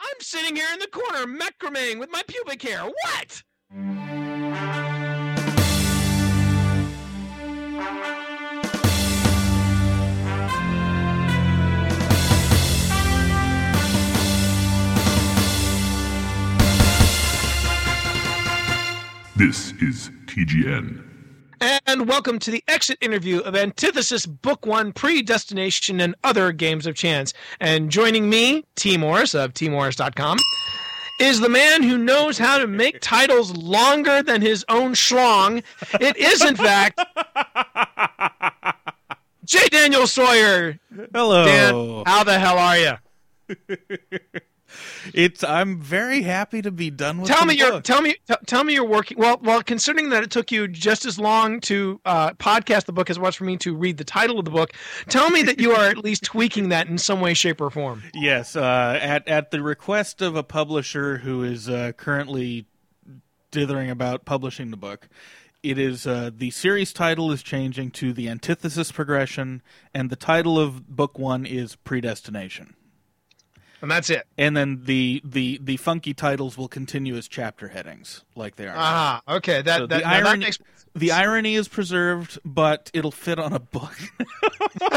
I'm sitting here in the corner macrameing with my pubic hair. What? This is TGN. And welcome to the exit interview of Antithesis Book One Predestination and Other Games of Chance. And joining me, Tee Morris of teemorris.com, is the man who knows how to make titles longer than his own schlong. It is, in fact, J. Daniel Sawyer. Hello. Dan, how the hell are you? It's I'm very happy to be done with. Tell the me book. tell me t- tell me you're working well. Well, considering that it took you just as long to uh, podcast the book as it was for me to read the title of the book, tell me that you are at least tweaking that in some way, shape, or form. Yes, uh, at at the request of a publisher who is uh, currently dithering about publishing the book. It is uh, the series title is changing to the antithesis progression, and the title of book one is predestination. And that's it. And then the the the funky titles will continue as chapter headings, like they are. now. Ah, okay. That So that, the now that irony makes the irony is preserved, but it'll fit on a book.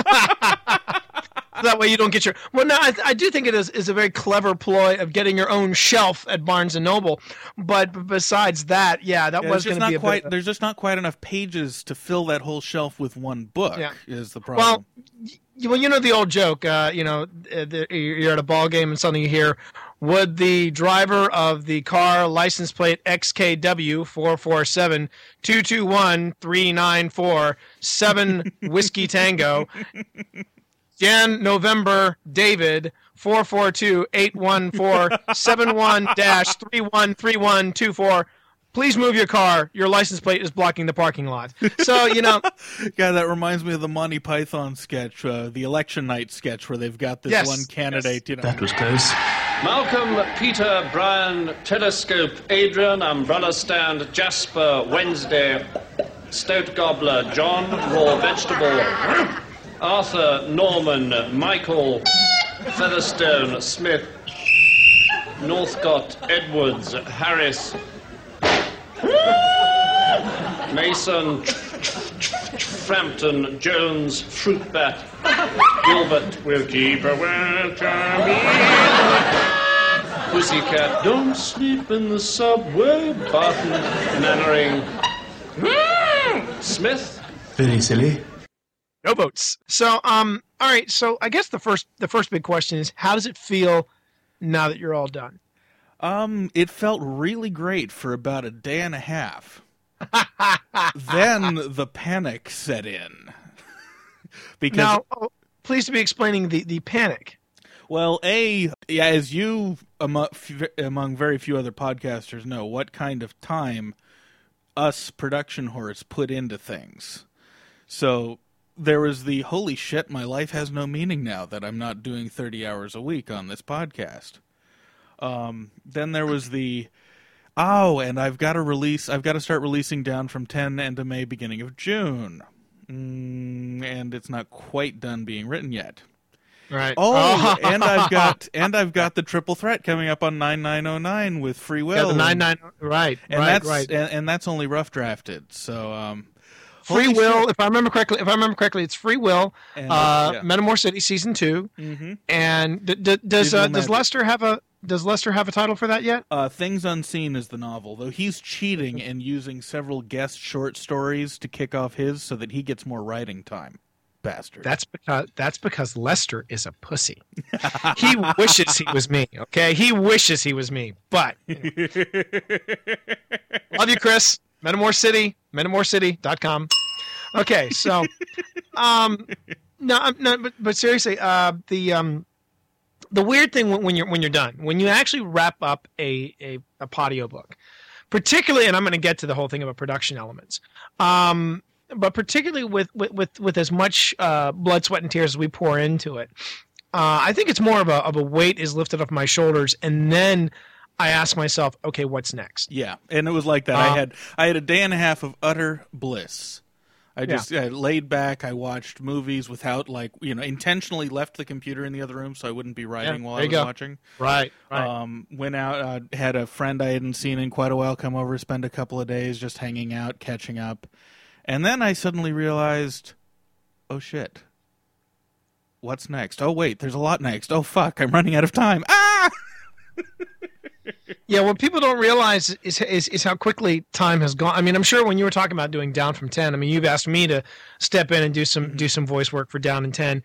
that way you don't get your. Well, no, I, I do think it is is a very clever ploy of getting your own shelf at Barnes and Noble. But besides that, yeah, that Yeah, was going just to be not a quite. Of, There's just not quite enough pages to fill that whole shelf with one book. Yeah. Is the problem? well, well, you know the old joke. Uh, you know, uh, the, you're at a ball game and suddenly you hear, "Would the driver of the car license plate XKW four four seven two two one three nine four seven whiskey tango, Jan November David four four two eight one four seven one dash three one three one two four." Please move your car. Your license plate is blocking the parking lot. So you know, yeah, that reminds me of the Monty Python sketch, uh, the election night sketch, where they've got this Yes, one candidate. You know, That was close. Malcolm, Peter, Brian, Telescope, Adrian, Umbrella Stand, Jasper, Wednesday, Stout Gobbler, John, Raw Vegetable, Arthur, Norman, Michael, Featherstone, Smith, Northcott, Edwards, Harris, Mason, Frampton, Jones, Fruitbat, Gilbert will keep a welcome Pussycat, don't sleep in the subway. Barton, Mannering, Smith, Very silly. no votes. So, um, all right. So, I guess the first the first big question is, how does it feel now that you're all done? Um, it felt really great for about a day and a half. then the panic set in because Now, oh, please to be explaining the the panic. Well, a yeah, as you among, among very few other podcasters know, what kind of time us production whores put into things. So there was the holy shit, my life has no meaning now that I'm not doing 30 hours a week on this podcast. Um, then there was the oh, and I've got to release, I've got to start releasing down from 10 end of May, beginning of June. Mm, and it's not quite done being written yet. Right. Oh, and I've got and I've got the triple threat coming up on nine nine oh nine with free will. yeah, the nine nine. Right. and right. that's right. And, and that's only rough drafted. So um, free will. shit. If I remember correctly, if I remember correctly, it's free will. And, uh, yeah. Metamor City season 2 Mhm. And d- d- does uh, does Lester have a does Lester have a title for that yet? Uh, Things Unseen is the novel, though he's cheating and using several guest short stories to kick off his so that he gets more writing time. Bastard. That's because that's because Lester is a pussy. he wishes he was me. Okay, he wishes he was me. But know. love you, Chris. Metamor City, MetamorCity.com. Okay, so um, no, I'm- no, but but seriously, uh, the um, the weird thing when, when you're when you're done, when you actually wrap up a a, a podiobook, particularly, and I'm going to get to the whole thing about production elements. Um, but particularly with with with, with as much uh, blood, sweat, and tears as we pour into it, uh, I think it's more of a of a weight is lifted off my shoulders, and then I ask myself, okay, what's next? Yeah, and it was like that. Uh, I had I had a day and a half of utter bliss. I just I laid back. I watched movies without like you know intentionally left the computer in the other room so I wouldn't be writing Yeah, while I was go. watching. Right. Right. Um, went out, uh, had a friend I hadn't seen in quite a while come over, spend a couple of days just hanging out, catching up. And then I suddenly realized, oh shit. What's next? Oh wait, there's a lot next. Oh fuck, I'm running out of time. Ah! Yeah, what people don't realize is, is is how quickly time has gone. I mean, I'm sure when you were talking about doing Down from Ten, I mean, you've asked me to step in and do some mm-hmm. do some voice work for Down in Ten,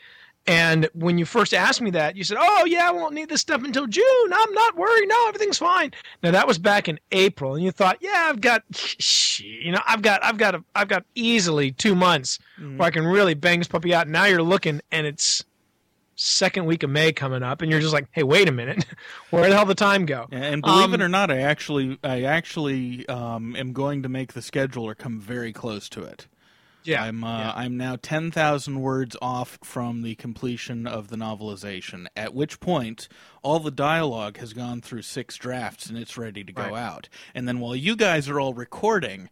and when you first asked me that, you said, "Oh yeah, I won't need this stuff until June. I'm not worried. No, everything's fine." Now that was back in April, and you thought, "Yeah, I've got, you know, I've got, I've got, a, I've got easily two months mm-hmm. where I can really bang this puppy out." Now you're looking, and it's second week of May coming up, and you're just like, "Hey, wait a minute, where the hell the time go?" And believe it Um, or not, I actually I actually um, am going to make the schedule or come very close to it. Yeah, I'm uh, yeah. I'm now ten thousand words off from the completion of the novelization. At which point, all the dialogue has gone through six drafts and it's ready to go Right. out. And then while you guys are all recording,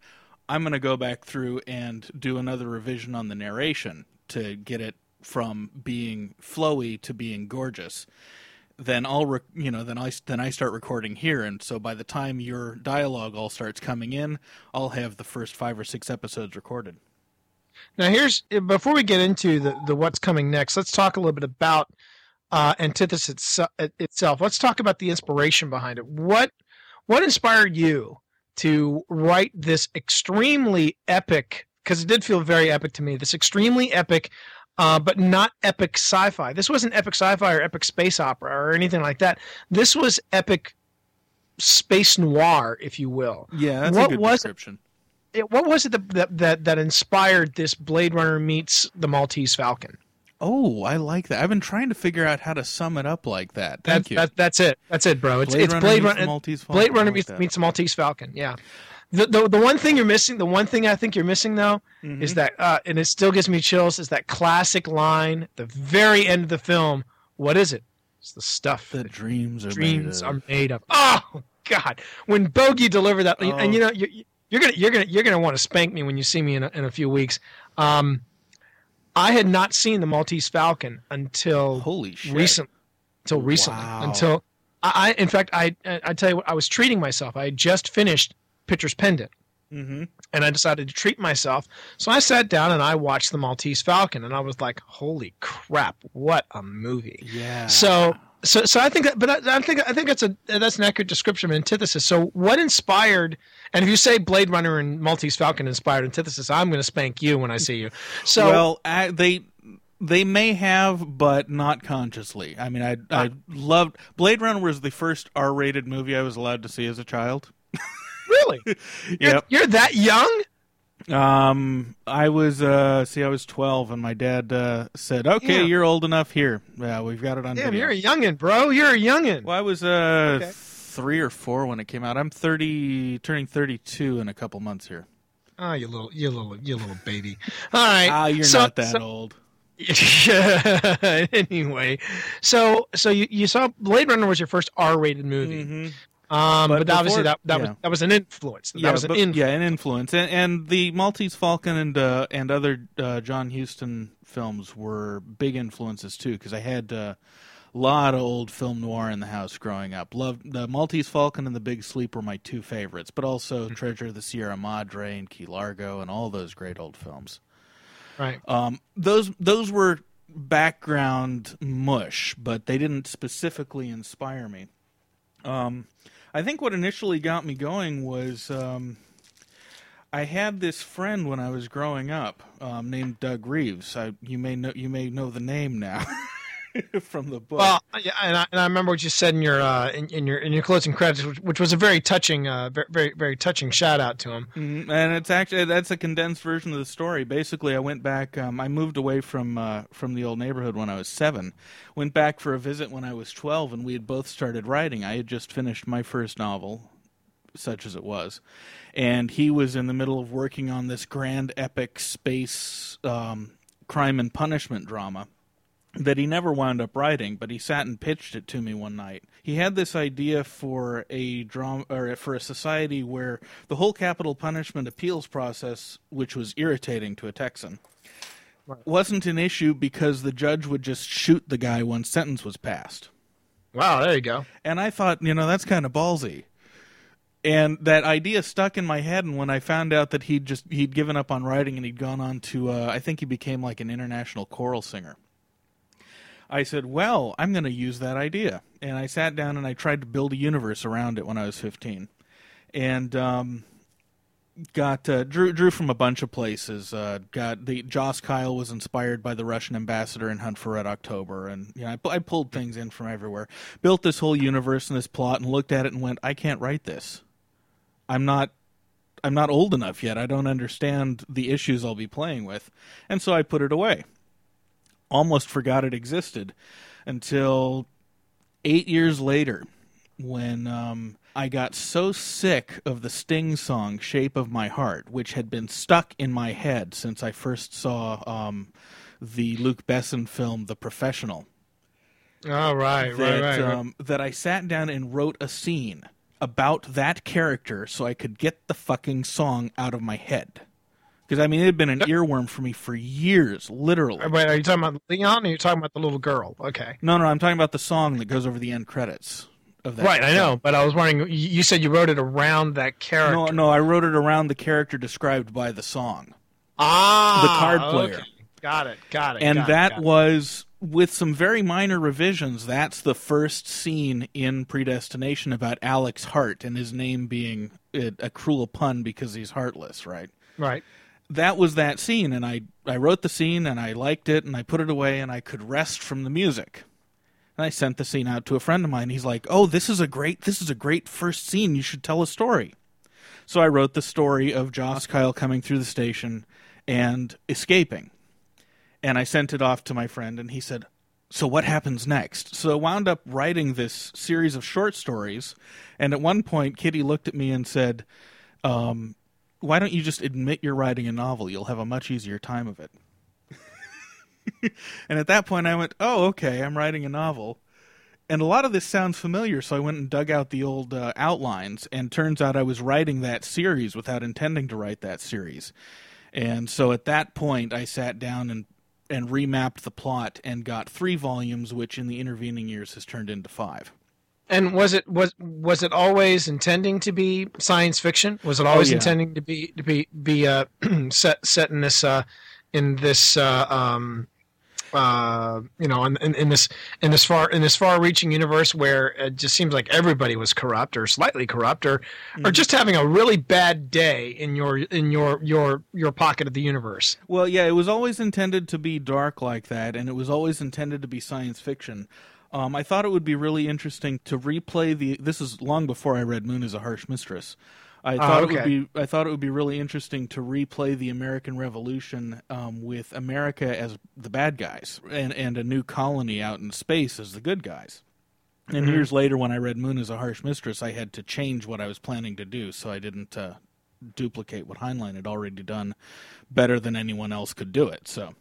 I'm going to go back through and do another revision on the narration to get it from being flowy to being gorgeous. Then I'll, you know, then I then I start recording here, and so by the time your dialogue all starts coming in, I'll have the first five or six episodes recorded. Now, here's before we get into the, the what's coming next. Let's talk a little bit about uh, Antithesis itse- itself. Let's talk about the inspiration behind it. What what inspired you to write this extremely epic? Because it did feel very epic to me. This extremely epic, uh, but not epic sci-fi. This wasn't epic sci-fi or epic space opera or anything like that. This was epic space noir, if you will. Yeah, that's What a good was description. It, what was it that, that that inspired this Blade Runner meets the Maltese Falcon? Oh, I like that. I've been trying to figure out how to sum it up like that. Thank That's you. that, that's it. That's it, bro. It's Blade it's Runner Blade meets the Maltese Falcon. Blade Runner meets, meets the Maltese Falcon. Yeah. The, the the one thing you're missing, the one thing I think you're missing though, Mhm. is that, uh, and it still gives me chills, is that classic line, the very end of the film. What is it? It's the stuff the that dreams are dreams made of. are made of. Oh God! When Bogey delivered that, Oh. and you know you, you're gonna you're gonna you're gonna want to spank me when you see me in a, in a few weeks. Um, I had not seen the Maltese Falcon until Holy shit! recent until recently Wow. until I, I in fact I I tell you what I was treating myself. I had just finished Pitcher's Pendant hmm and I decided to treat myself. So I sat down and I watched the Maltese Falcon and I was like, "Holy crap, what a movie." Yeah. So so so I think that but I, I think I think that's a that's an accurate description of antithesis. So what inspired and if you say Blade Runner and Maltese Falcon inspired antithesis, I'm going to spank you when I see you. So well, I, they they may have, but not consciously. I mean, I I loved Blade Runner was the first R-rated movie I was allowed to see as a child. really, you're, Yep. you're that young? Um, I was uh, see, I was twelve, and my dad uh, said, "Okay, you're old enough. Here, yeah, we've got it on Damn, video." you're a youngin, bro. You're a youngin. Well, I was uh, Okay. three or four when it came out. I'm thirty, turning thirty-two in a couple months here. Oh, you little, you little, you little baby. All right. Ah, you're so- not that so- old. anyway, so so you, you saw Blade Runner was your first R-rated movie, Mhm. Um, but, But obviously before- that that yeah. was that was an influence. That yeah, was an but- influence. yeah, an influence, and, and the Maltese Falcon and uh, and other uh, John Huston films were big influences too. Because I had uh, a lot of old film noir in the house growing up. Loved the Maltese Falcon and The Big Sleep were my two favorites, but also Treasure of the Sierra Madre and Key Largo and all those great old films. Right. Um, those those were background mush, but they didn't specifically inspire me. Um, I think what initially got me going was um, I had this friend when I was growing up um, named Doug Reeves. I, you may know you may know the name now from the book. Well, yeah, and I, and I remember what you said in your uh, in, in your in your closing credits, which, which was a very touching, uh, very very, touching shout out to him. Mhm, and it's actually that's a condensed version of the story. Basically, I went back. Um, I moved away from uh, from the old neighborhood when I was seven. Went back for a visit when I was twelve, and we had both started writing. I had just finished my first novel, such as it was, and he was in the middle of working on this grand epic space um, crime and punishment drama. That he never wound up writing, but he sat and pitched it to me one night. He had this idea for a drama or for a society where the whole capital punishment appeals process, which was irritating to a Texan, wasn't an issue because the judge would just shoot the guy once sentence was passed. Wow, there you go. And I thought, you know, that's kind of ballsy. And that idea stuck in my head. And when I found out that he'd just he'd given up on writing and he'd gone on to, uh, I think he became like an international choral singer. I said, well, I'm going to use that idea. And I sat down and I tried to build a universe around it when I was 15. And um, got uh, drew drew from a bunch of places. Uh, got the Joss Kyle was inspired by the Russian ambassador in Hunt for Red October, and you know, I, I pulled things in from everywhere. Built this whole universe and this plot, and looked at it and went, I can't write this. I'm not. I'm not old enough yet. I don't understand the issues I'll be playing with, and so I put it away. Almost forgot it existed until eight years later, when um, I got so sick of the Sting song "Shape of My Heart," which had been stuck in my head since I first saw um, the Luc Besson film "The Professional." Oh, right, that, right, right. right. Um, that I sat down and wrote a scene about that character so I could get the fucking song out of my head. Because I mean, it had been an earworm for me for years, literally. Wait, are you talking about Leon or are you talking about the little girl? Okay. No, no, I'm talking about the song that goes over the end credits of that. Right, I know, but I was wondering. you- said you wrote it around that character. No, no, I wrote it around the character described by the song. Ah, The card player. okay. Got it. Got it. and got that it. was with some very minor revisions that's the first scene in predestination about alex hart and his name being a, a cruel pun because he's heartless right right. That was that scene and i i wrote the scene and i liked it and i put it away and i could rest from the music. And i sent the scene out to a friend of mine. He's like oh this is a great this is a great first scene. You should tell a story. So i wrote the story of joss kyle coming through the station and escaping. And I sent it off to my friend, and he said, "So what happens next?" So I wound up writing this series of short stories, and at one point, Kitty looked at me and said, um, "Why don't you just admit you're writing a novel? You'll have a much easier time of it." and at that point, I went, "Oh, okay, I'm writing a novel." And a lot of this sounds familiar, so I went and dug out the old uh, outlines, and turns out I was writing that series without intending to write that series. And so at that point, I sat down and and remapped the plot and got three volumes, which in the intervening years has turned into five. And was it was was it always intending to be science fiction? Was it always yeah. intending to be to be be uh, set set in this uh, in this uh, um, uh, you know in, in, in this in this far in this far reaching universe where it just seems like everybody was corrupt or slightly corrupt or or just having a really bad day in your in your your your pocket of the universe. Well, yeah, it was always intended to be dark like that, and it was always intended to be science fiction. Um, I thought it would be really interesting to replay the. This is long before I read Moon is a Harsh Mistress. I thought it would be. I thought it would be really interesting to replay the American Revolution um, with America as the bad guys and and a new colony out in space as the good guys. And years later, when I read Moon is a Harsh Mistress, I had to change what I was planning to do, so I didn't uh, duplicate what Heinlein had already done better than anyone else could do it. So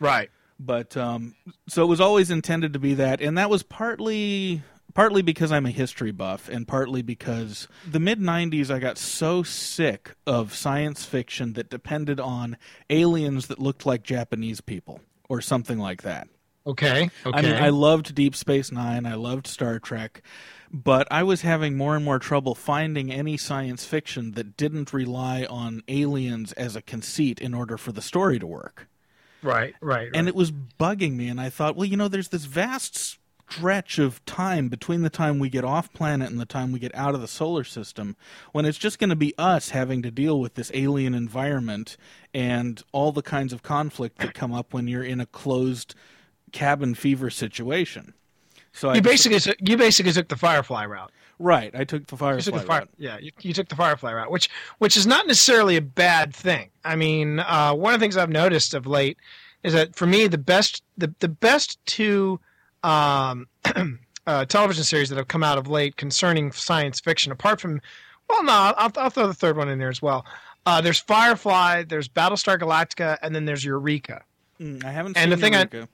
Right. But um, so it was always intended to be that, and that was partly partly because I'm a history buff, and partly because the mid '90s I got so sick of science fiction that depended on aliens that looked like Japanese people or something like that. Okay. Okay. I mean, I loved Deep Space Nine. I loved Star Trek. But I was having more and more trouble finding any science fiction that didn't rely on aliens as a conceit in order for the story to work right. Right. and it was bugging me and i thought well you know there's this vast stretch of time between the time we get off planet and the time we get out of the solar system when it's just going to be us having to deal with this alien environment and all the kinds of conflict that come up when you're in a closed cabin fever situation so I you just- basically you basically took the Firefly route. Right i took the You firefly took the fire, route. yeah, you, you took the Firefly route, which which is not necessarily a bad thing. I mean, uh, one of the things I've noticed of late is that for me the best the the best two um, uh, television series that have come out of late concerning science fiction, apart from well, no, I'll, I'll throw the third one in there as well. Uh, there's Firefly, there's Battlestar Galactica, and then there's Eureka. Mm, i haven't And seen the thing I- Eureka.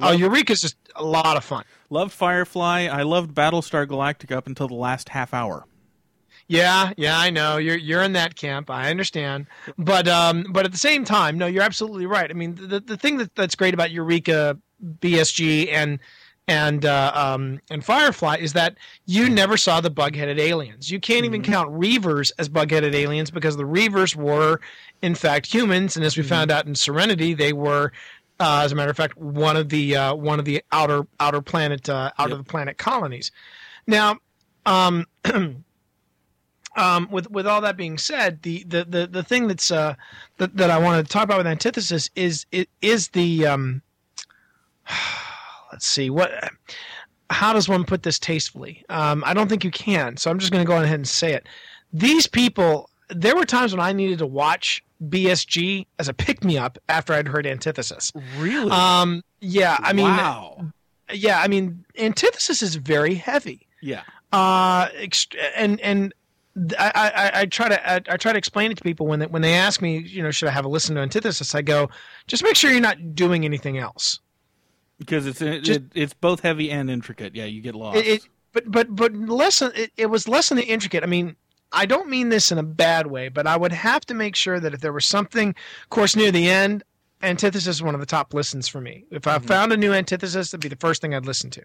Oh, Eureka's just a lot of fun. Loved Firefly. I loved Battlestar Galactica up until the last half hour. Yeah, yeah, I know you're you're in that camp. I understand, but um, but at the same time, no, you're absolutely right. I mean, the the thing that, that's great about Eureka, BSG, and and uh, um, and Firefly is that you never saw the bug-headed aliens. You can't even count Reavers as bug-headed aliens because the Reavers were, in fact, humans, and as we found out in Serenity, they were. Uh, as a matter of fact, one of the uh, one of the outer outer planet uh, out of the planet colonies. Now, um, um, with with all that being said, the the the, the thing that's uh, that that I want to talk about with antithesis is it is the um, let's see what how does one put this tastefully? Um, I don't think you can, so I'm just going to go ahead and say it. These people, there were times when I needed to watch BSG as a pick me up after I'd heard antithesis. Really? Um, yeah, I mean, wow. yeah, I mean, antithesis is very heavy Yeah. uh ext- and and I, I, I try to I, I try to explain it to people when they, when they ask me you know should I have a listen to antithesis I go just make sure you're not doing anything else Because it's it, Just- it, it's both heavy and intricate. Yeah, you get lost. it, it but but but less it, it was less than the intricate I mean I don't mean this in a bad way but I would have to make sure that if there was something of course near the end antithesis is one of the top listens for me if I found a new antithesis that'd be the first thing I'd listen to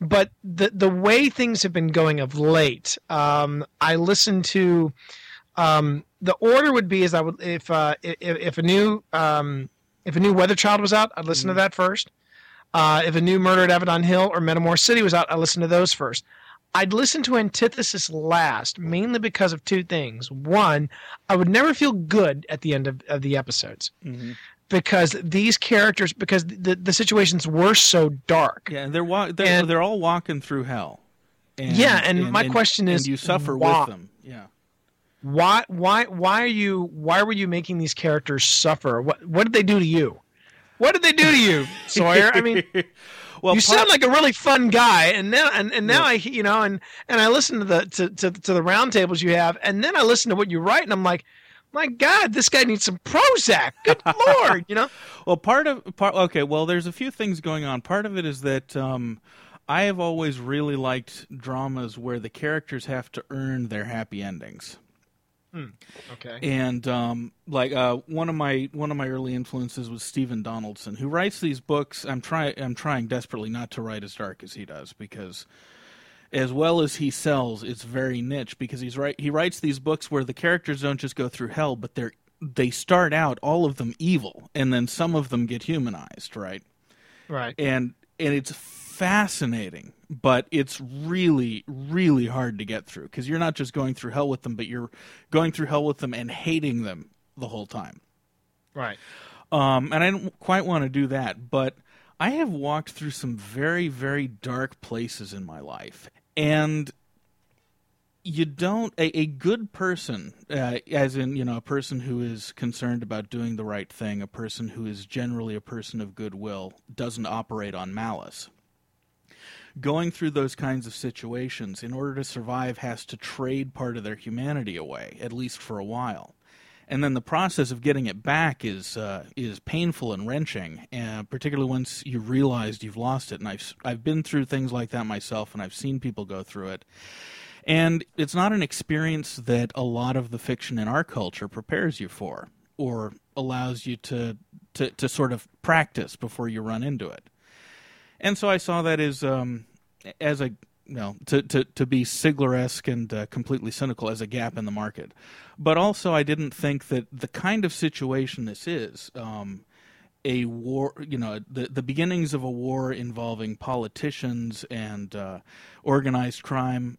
but the the way things have been going of late, um, I listen to um, the order would be as I would if uh, if, if a new um, if a new Weather Child was out, I'd listen to that first. Uh, if a new Murder at Avedon Hill or Metamor City was out, I'd listen to those first. I'd listen to Antithesis last, mainly because of two things. One, I would never feel good at the end of, of the episodes mm-hmm. because these characters, because the, the situations were so dark. yeah, and they're wa- they're, and- they're all walking through hell. And, Yeah, and my question and is, you suffer why? with them. Yeah. why why why are you why were you making these characters suffer what what did they do to you what did they do to you sawyer i mean well, you part- sound like a really fun guy and now and, and now i you know and and i listen to the to, to, to the roundtables you have and then i listen to what you write and i'm like my god this guy needs some prozac good lord you know Well, part of part okay. Well, there's a few things going on. Part of it is that um, I have always really liked dramas where the characters have to earn their happy endings. Okay And um, like uh, one of my one of my early influences was Stephen Donaldson, who writes these books. I'm trying I'm trying desperately not to write as dark as he does because as well as he sells, it's very niche because he's right. He writes these books where the characters don't just go through hell, but they're they start out all of them evil, and then some of them get humanized, right? right And and it's fascinating, but it's really really hard to get through because you're not just going through hell with them, but you're going through hell with them and hating them the whole time. right Um, and I don't quite want to do that, but I have walked through some very, very dark places in my life. And you don't, a, a good person, uh, as in, you know, a person who is concerned about doing the right thing, a person who is generally a person of goodwill, doesn't operate on malice. Going through those kinds of situations, in order to survive, has to trade part of their humanity away, at least for a while and then the process of getting it back is uh, is painful and wrenching, uh, particularly once you realized you've lost it. And I've I've been through things like that myself, and I've seen people go through it. And it's not an experience that a lot of the fiction in our culture prepares you for, or allows you to to, to sort of practice before you run into it. And so I saw that as um, as a you know, to, to, to be Sigler-esque and uh, completely cynical as a gap in the market. But also, I didn't think that the kind of situation this is, um, a war, you know, the, the beginnings of a war involving politicians and uh, organized crime,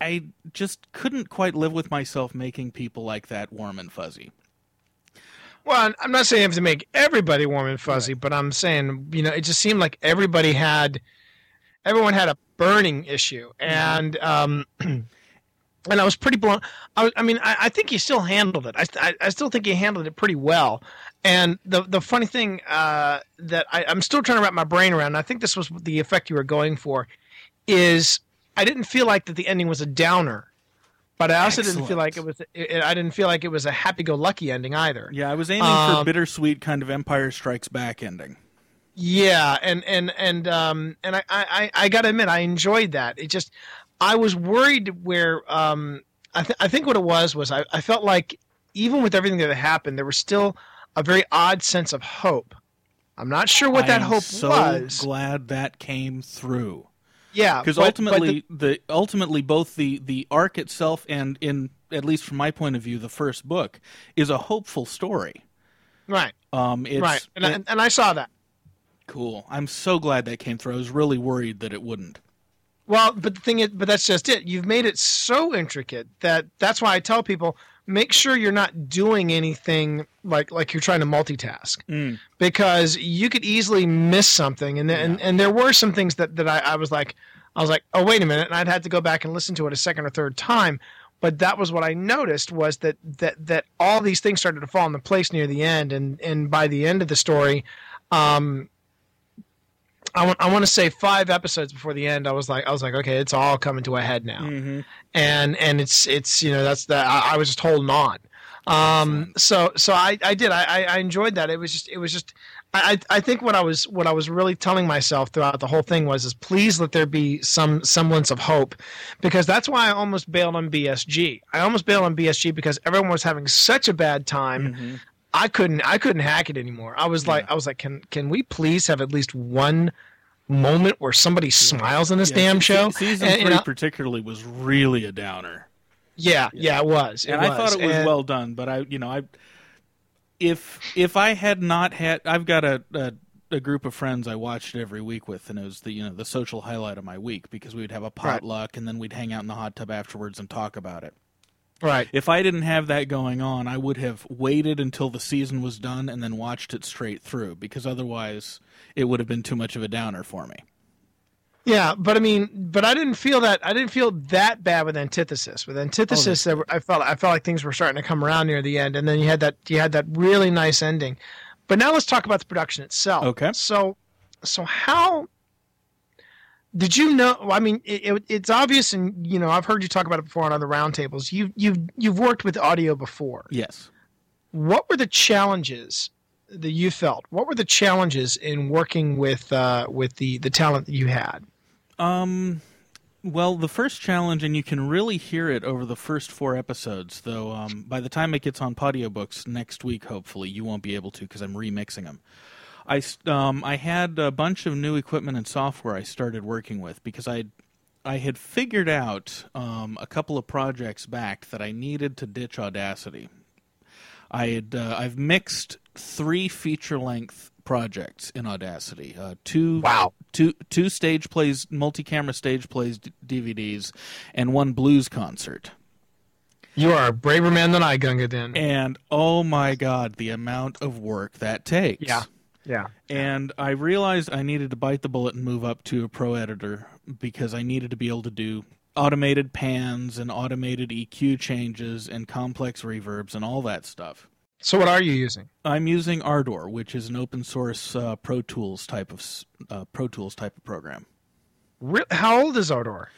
I just couldn't quite live with myself making people like that warm and fuzzy. Well, I'm not saying you have to make everybody warm and fuzzy, but I'm saying, you know, it just seemed like everybody had, everyone had a burning issue, and um, and I was pretty blown. I, I mean, I, I think he still handled it. I, I, I still think he handled it pretty well. And the the funny thing uh, that I, I'm still trying to wrap my brain around, and I think this was the effect you were going for, is I didn't feel like that the ending was a downer. But I also didn't feel like it was. It, I didn't feel like it was a happy-go-lucky ending either. Yeah, I was aiming for Um, bittersweet kind of Empire Strikes Back ending. Yeah, and and and um and I I I got to admit I enjoyed that. It just I was worried where um I th- I think what it was was I I felt like even with everything that had happened there was still a very odd sense of hope. I'm not sure what I that hope so was. glad that came through. Yeah, because but- but ultimately the, ultimately both the the arc itself and in at least from my point of view the first book is a hopeful story. Right, um it's right, and, it- I, and I saw that. cool. I'm so glad that came through. I was really worried that it wouldn't. Well, but the thing is, but that's just it. You've made it so intricate that that's why I tell people make sure you're not doing anything like like you're trying to multitask Mm. because you could easily miss something. And and, and there were some things that that I, I was like, I was like, oh wait a minute, and I'd had to go back and listen to it a second or third time. But that was what I noticed was that that that all these things started to fall into place near the end, and and by the end of the story, um, I want I want to say five episodes before the end. I was like I was like okay, it's all coming to a head now, Mm-hmm. and and it's it's you know that's that I, I was just holding on. Um, so so I I did I I enjoyed that. It was just it was just. I, I I think what I was what I was really telling myself throughout the whole thing was is please let there be some semblance of hope, because that's why I almost bailed on BSG. I almost bailed on BSG because everyone was having such a bad time. Mm-hmm. I couldn't I couldn't hack it anymore. I was like I was like can can we please have at least one moment where somebody smiles in this damn show? season And, three know, particularly was really a downer yeah, yeah, it was. It and I thought it was And- well done. But I, you know, I if if I had not had, I've got a, a a group of friends I watched it every week with, and it was the you know the social highlight of my week because we would have a potluck and then we'd hang out in the hot tub afterwards and talk about it. Right. If I didn't have that going on, I would have waited until the season was done and then watched it straight through because otherwise it would have been too much of a downer for me. Yeah, but I mean, but I didn't feel that. I didn't feel that bad with Antithesis. With Antithesis, oh, there I felt I felt like things were starting to come around near the end, and then you had that you had that really nice ending. But now let's talk about the production itself. Okay. So, so how did you know? I mean, it, it, it's obvious, and you know, I've heard you talk about it before on other roundtables. You you've you've worked with audio before. Yes. What were the challenges that you felt? What were the challenges in working with uh, with the the talent that you had? Um, well, the first challenge, and you can really hear it over the first four episodes, though. Um, by the time it gets on Podiobooks next week, hopefully, you won't be able to because I'm remixing them. I um, I had a bunch of new equipment and software I started working with because I I had figured out um, a couple of projects back that I needed to ditch Audacity. I had uh, I've mixed three feature length projects in Audacity. Uh, two Wow. two two stage plays, multi camera stage plays d- DVDs, and one blues concert. You are a braver man than I, Gunga. Din. And oh my god, the amount of work that takes. Yeah. Yeah. And I realized I needed to bite the bullet and move up to a pro editor because I needed to be able to do automated pans and automated EQ changes and complex reverbs and all that stuff. So what are you using? I'm using Ardour, which is an open source uh, Pro Tools type of uh, Pro Tools type of program. Re- How old is Ardour?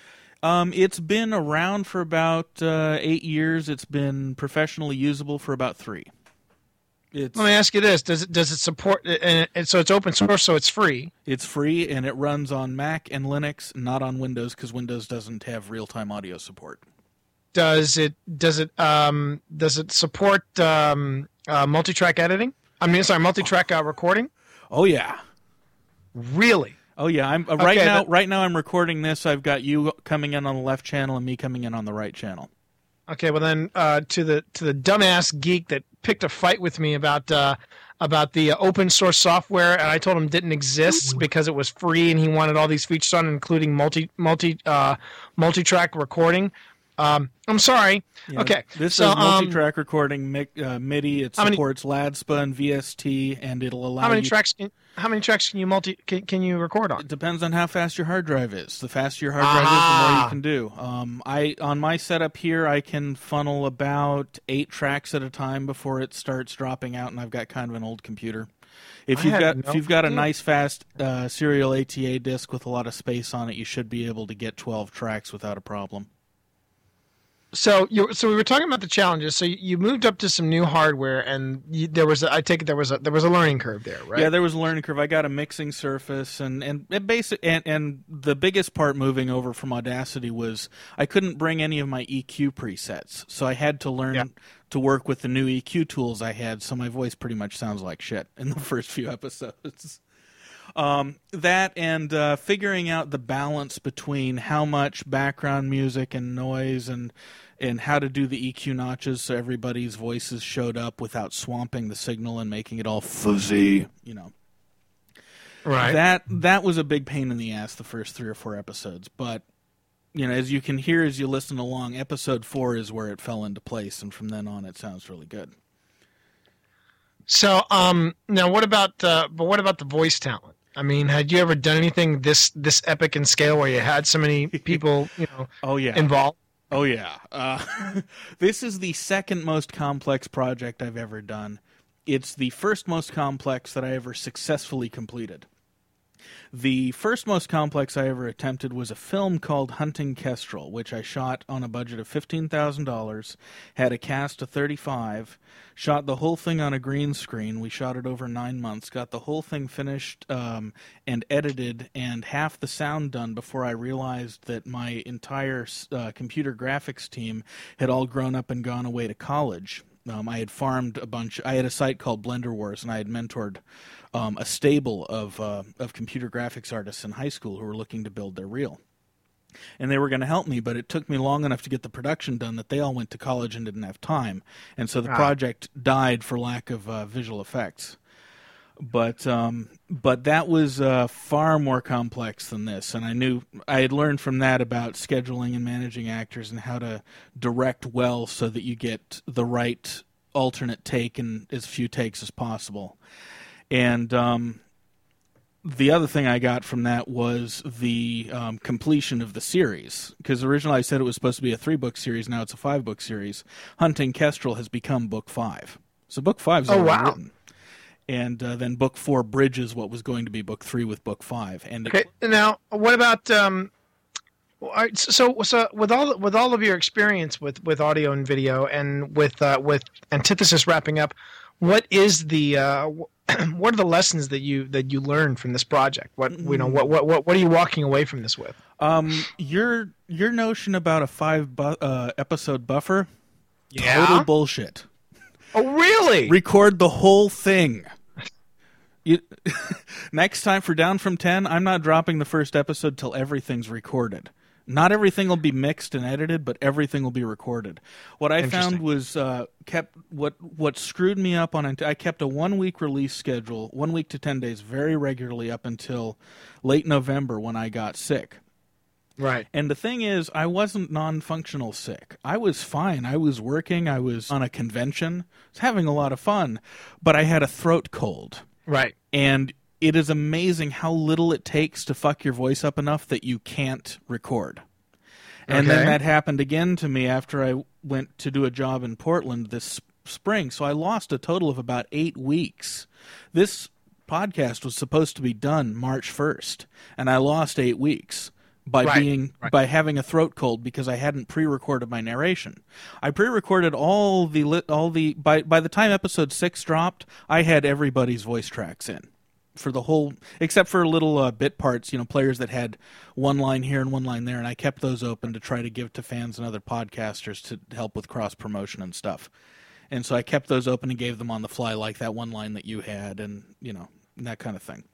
Um, it's been around for about uh, eight years. It's been professionally usable for about three. It's Let me ask you this: Does it does it support? And, and so it's open source, so it's free. it's free and it runs on Mac and Linux, not on Windows because Windows doesn't have real time audio support. Does it does it um does it support um uh, multi-track editing? I mean, sorry, multi-track uh, recording. Oh yeah, Really? oh yeah. I'm uh, right Okay, now. that- Right now, I'm recording this. I've got you coming in on the left channel and me coming in on the right channel. Okay. Well, then uh, to the to the dumbass geek that picked a fight with me about uh, about the uh, open source software, and I told him didn't exist because it was free, and he wanted all these features on, including multi multi uh, multi-track recording. Um, I'm sorry. Yeah, okay. This so, is um, multi-track recording mi- uh, MIDI. It many- supports LADSPA and VST, and it'll allow how many you tracks can how many tracks can you multi can, can you record on? It depends on how fast your hard drive is. The faster your hard drive is, the more you can do. Um, I on my setup here, I can funnel about eight tracks at a time before it starts dropping out, and I've got kind of an old computer. If you've got no if you've got a nice fast uh, serial ATA disc with a lot of space on it, you should be able to get twelve tracks without a problem. So you so we were talking about the challenges. So you- moved up to some new hardware, and you, there was a, I take it there was a there was a learning curve there, right? Yeah, there was a learning curve. I got a mixing surface, and and it basic and and the biggest part moving over from Audacity was I couldn't bring any of my EQ presets, so I had to learn Yeah. to work with the new EQ tools I had. So my voice pretty much sounds like shit in the first few episodes. Um, that and uh, figuring out the balance between how much background music and noise and and how to do the EQ notches so everybody's voices showed up without swamping the signal and making it all fuzzy. You know right. that that was a big pain in the ass the first three or four episodes, but you know as you can hear as you listen along, episode four is where it fell into place, and from then on it sounds really good. So, um, now what about uh, but what about the voice talent? I mean, had you ever done anything this this epic in scale where you had so many people, you know, Oh yeah, involved? Oh yeah. Uh, this is the second most complex project I've ever done. It's the first most complex that I ever successfully completed. The first most complex I ever attempted was a film called Hunting Kestrel, which I shot on a budget of $15,000, had a cast of 35, shot the whole thing on a green screen. We shot it over nine months, got the whole thing finished um, and edited, and half the sound done before I realized that my entire uh, computer graphics team had all grown up and gone away to college. Um, I had farmed a bunch. I had a site called Blender Wars, and I had mentored um, a stable of uh, of computer graphics artists in high school who were looking to build their reel. And they were going to help me, but it took me long enough to get the production done that they all went to college and didn't have time, and so the Ah. project died for lack of uh, visual effects. But um, but that was uh, far more complex than this, and I knew I had learned from that about scheduling and managing actors and how to direct well so that you get the right alternate take and as few takes as possible. And um, the other thing I got from that was the um, completion of the series. Because originally I said it was supposed to be a three book series, now it's a five book series. Hunting Kestrel has become book five. So book five's Oh, wow. written. And uh, then book four bridges what was going to be book three with book five. And it- Okay. Now, what about um? so so with all with all of your experience with with audio and video, and with uh, with antithesis wrapping up, what is the uh, what are the lessons that you that you learned from this project? What you know what what what what are you walking away from this with? um, your your notion about a five bu- uh, episode buffer, yeah. total bullshit. Oh, really? record the whole thing. You, next time for Down from 10, I'm not dropping the first episode till everything's recorded. Not everything will be mixed and edited, but everything will be recorded. What I found was uh, kept what what screwed me up on. I kept a one week release schedule, one week to ten days, very regularly up until late November when I got sick. Right. And the thing is, I wasn't non functional sick. I was fine. I was working. I was on a convention. I was having a lot of fun. But I had a throat cold. Right. And it is amazing how little it takes to fuck your voice up enough that you can't record. And then that happened again to me after I went to do a job in Portland this spring. So I lost a total of about eight weeks. This podcast was supposed to be done March 1st, and I lost eight weeks by Right, being right. by having a throat cold because I hadn't pre-recorded my narration. I pre-recorded all the li- all the by by the time episode 6 dropped, I had everybody's voice tracks in for the whole except for little uh, bit parts, you know, players that had one line here and one line there and I kept those open to try to give to fans and other podcasters to help with cross promotion and stuff. And so I kept those open and gave them on the fly like that one line that you had and, you know, that kind of thing.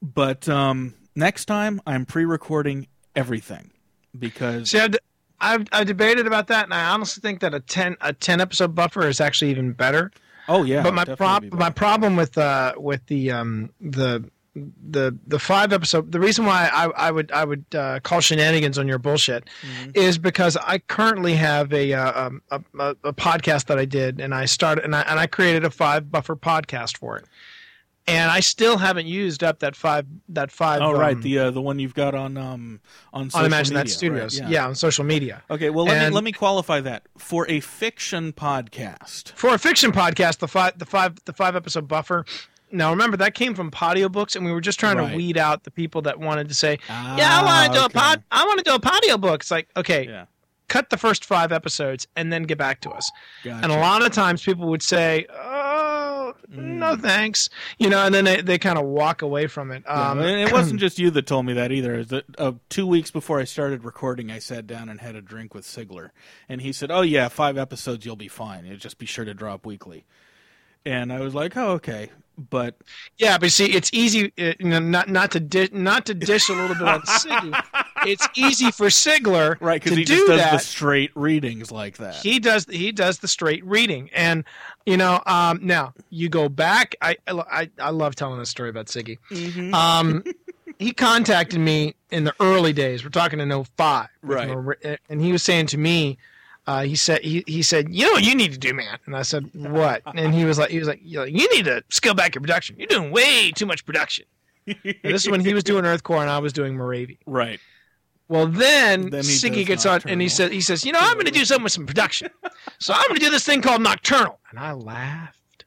But um, next time I'm pre-recording everything because See, I've, I've I've debated about that, and I honestly think that a ten a ten episode buffer is actually even better. oh yeah, but my definitely prob be my problem with uh with the um the the the five episode the reason why I, I would I would uh, call shenanigans on your bullshit Mm-hmm. is because I currently have a, uh, um, a, a a podcast that I did and I started and I and I created a five buffer podcast for it and I still haven't used up that five that five Oh right, um, the uh, the one you've got on um on social on Imagine That media, Studios right, yeah. on social media Okay, well let me let me qualify that for a fiction podcast. for a fiction podcast, the five the five the five episode buffer. Now remember that came from Podiobooks, and we were just trying Right. to weed out the people that wanted to say, "Yeah, I want to do Ah, a pod. I want to do a podiobook." It's like, okay, Yeah. cut the first five episodes and then get back to us. Gotcha. And a lot of times people would say, "Oh, no, thanks," you know, and then they, they kind of walk away from it. Yeah, Um, and it wasn't just you that told me that either. That uh, two weeks before I started recording, I sat down and had a drink with Sigler, and he said, "Oh yeah, five episodes, you'll be fine. You just be sure to drop weekly." And I was like, "Oh okay," but Yeah, but see, it's easy. uh, You know, not not to di- not to dish a little bit on Siggy. It's easy for Sigler right because to he do just does that. the straight readings like that. he does he does the straight reading, and you know, um, now you go back. I I I love telling this story about Siggy. Mm-hmm. Um, he contacted me in the early days. We're talking in 05. Right. And he was saying to me, uh, he said, he, he said, you know what you need to do, man. And I said, what? And he was like, he was like, you need to scale back your production. You're doing way too much production. And this is when he was doing Earthcore and I was doing Morevi. right. Well, then, Then Siggy gets on and he says, he says, you know, I'm going to do something with some production. so I'm going to do this thing called Nocturnal. And I laughed.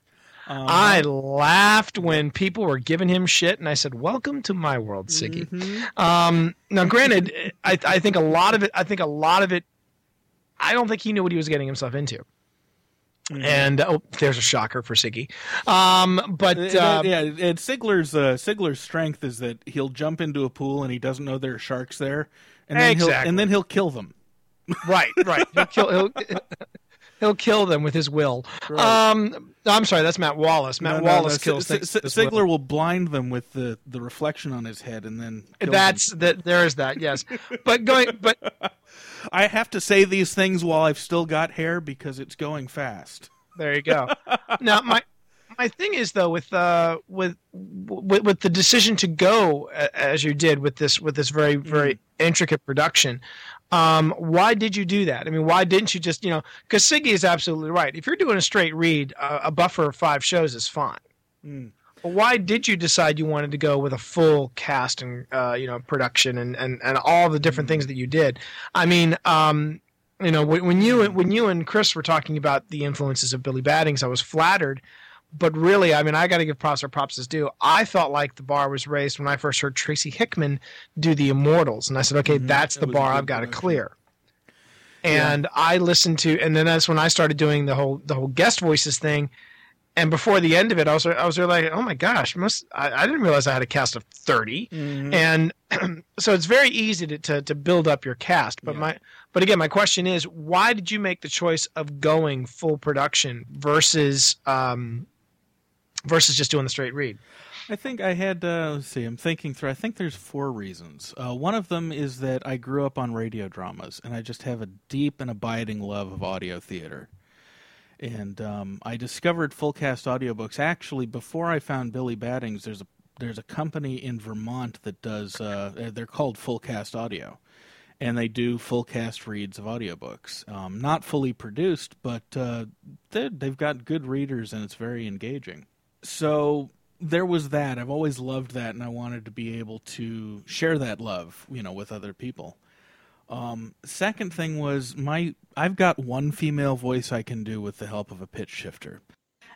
Uh, I laughed when people were giving him shit, and I said, "Welcome to my world, Siggy." Mm-hmm. Um, now, granted, I, I think a lot of it. I think a lot of it. I don't think he knew what he was getting himself into. Mm-hmm. And oh, there's a shocker for Siggy. Um, but Uh, yeah, and Sigler's uh, Sigler's strength is that he'll jump into a pool and he doesn't know there are sharks there, and then he'll and then he'll kill them. right, right, he'll kill. He'll, he'll kill them with his will. Um, I'm sorry, that's Matt Wallace. Matt No, no, Wallace no, kills Si- things. Si- will. Sigler will blind them with the, the reflection on his head, and then That's them. that. There is that. Yes, but going. But I have to say these things while I've still got hair because it's going fast. There you go. now my my thing is though with uh with with, with the decision to go a- as you did with this with this very very intricate production. Um, why did you do that? I mean, why didn't you just you know? Because Siggy is absolutely right. If you're doing a straight read, uh, a buffer of five shows is fine. But why did you decide you wanted to go with a full cast and uh, you know production and, and, and all the different things that you did? I mean, um, you know, when, when you when you and Chris were talking about the influences of Billibub Baddings, I was flattered. But really, I mean, I got to give props where props is due. I felt like the bar was raised when I first heard Tracy Hickman do the Immortals, and I said, okay, that's the a bar I've got to clear. And I listened to, and then that's when I started doing the whole the whole guest voices thing. And before the end of it, I was I was really like, oh my gosh, must I, I didn't realize I had a cast of 30 and so it's very easy to, to, to build up your cast. But my but again, my question is, why did you make the choice of going full production versus um, versus just doing the straight read? I think I had. Uh, let's see. I'm thinking through. I think there's four reasons. Uh, one of them is that I grew up on radio dramas, and I just have a deep and abiding love of audio theater. And um, I discovered full cast audiobooks actually before I found Billibub Baddings. There's a there's a company in Vermont that does. Uh, they're called Full Cast Audio, and they do full cast reads of audiobooks. Um, not fully produced, but uh, they've got good readers, and it's very engaging. So there was that. I've always loved that, and I wanted to be able to share that love, you know, with other people. Um, second thing was my I've got one female voice I can do with the help of a pitch shifter.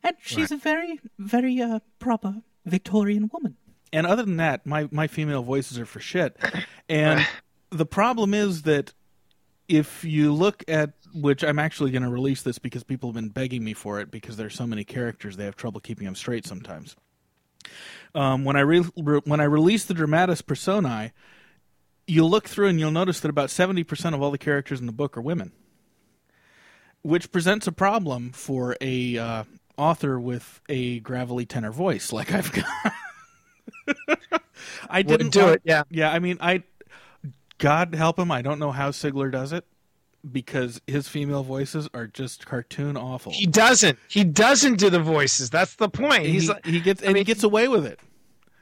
And she's a very, very uh, proper Victorian woman. And other than that, my, my female voices are for shit. And the problem is that if you look at which I'm actually going to release this because people have been begging me for it because there's so many characters they have trouble keeping them straight sometimes. Um, when I re- re- when I release the Dramatis Personae, you'll look through and you'll notice that about seventy percent of all the characters in the book are women, which presents a problem for a uh, author with a gravelly tenor voice like I've got. I didn't Wouldn't do want- it, yeah. yeah. I mean, I God help him. I don't know how Sigler does it because his female voices are just cartoon awful. He doesn't. He doesn't do the voices. That's the point. He's he, like, he gets I and he gets away with it.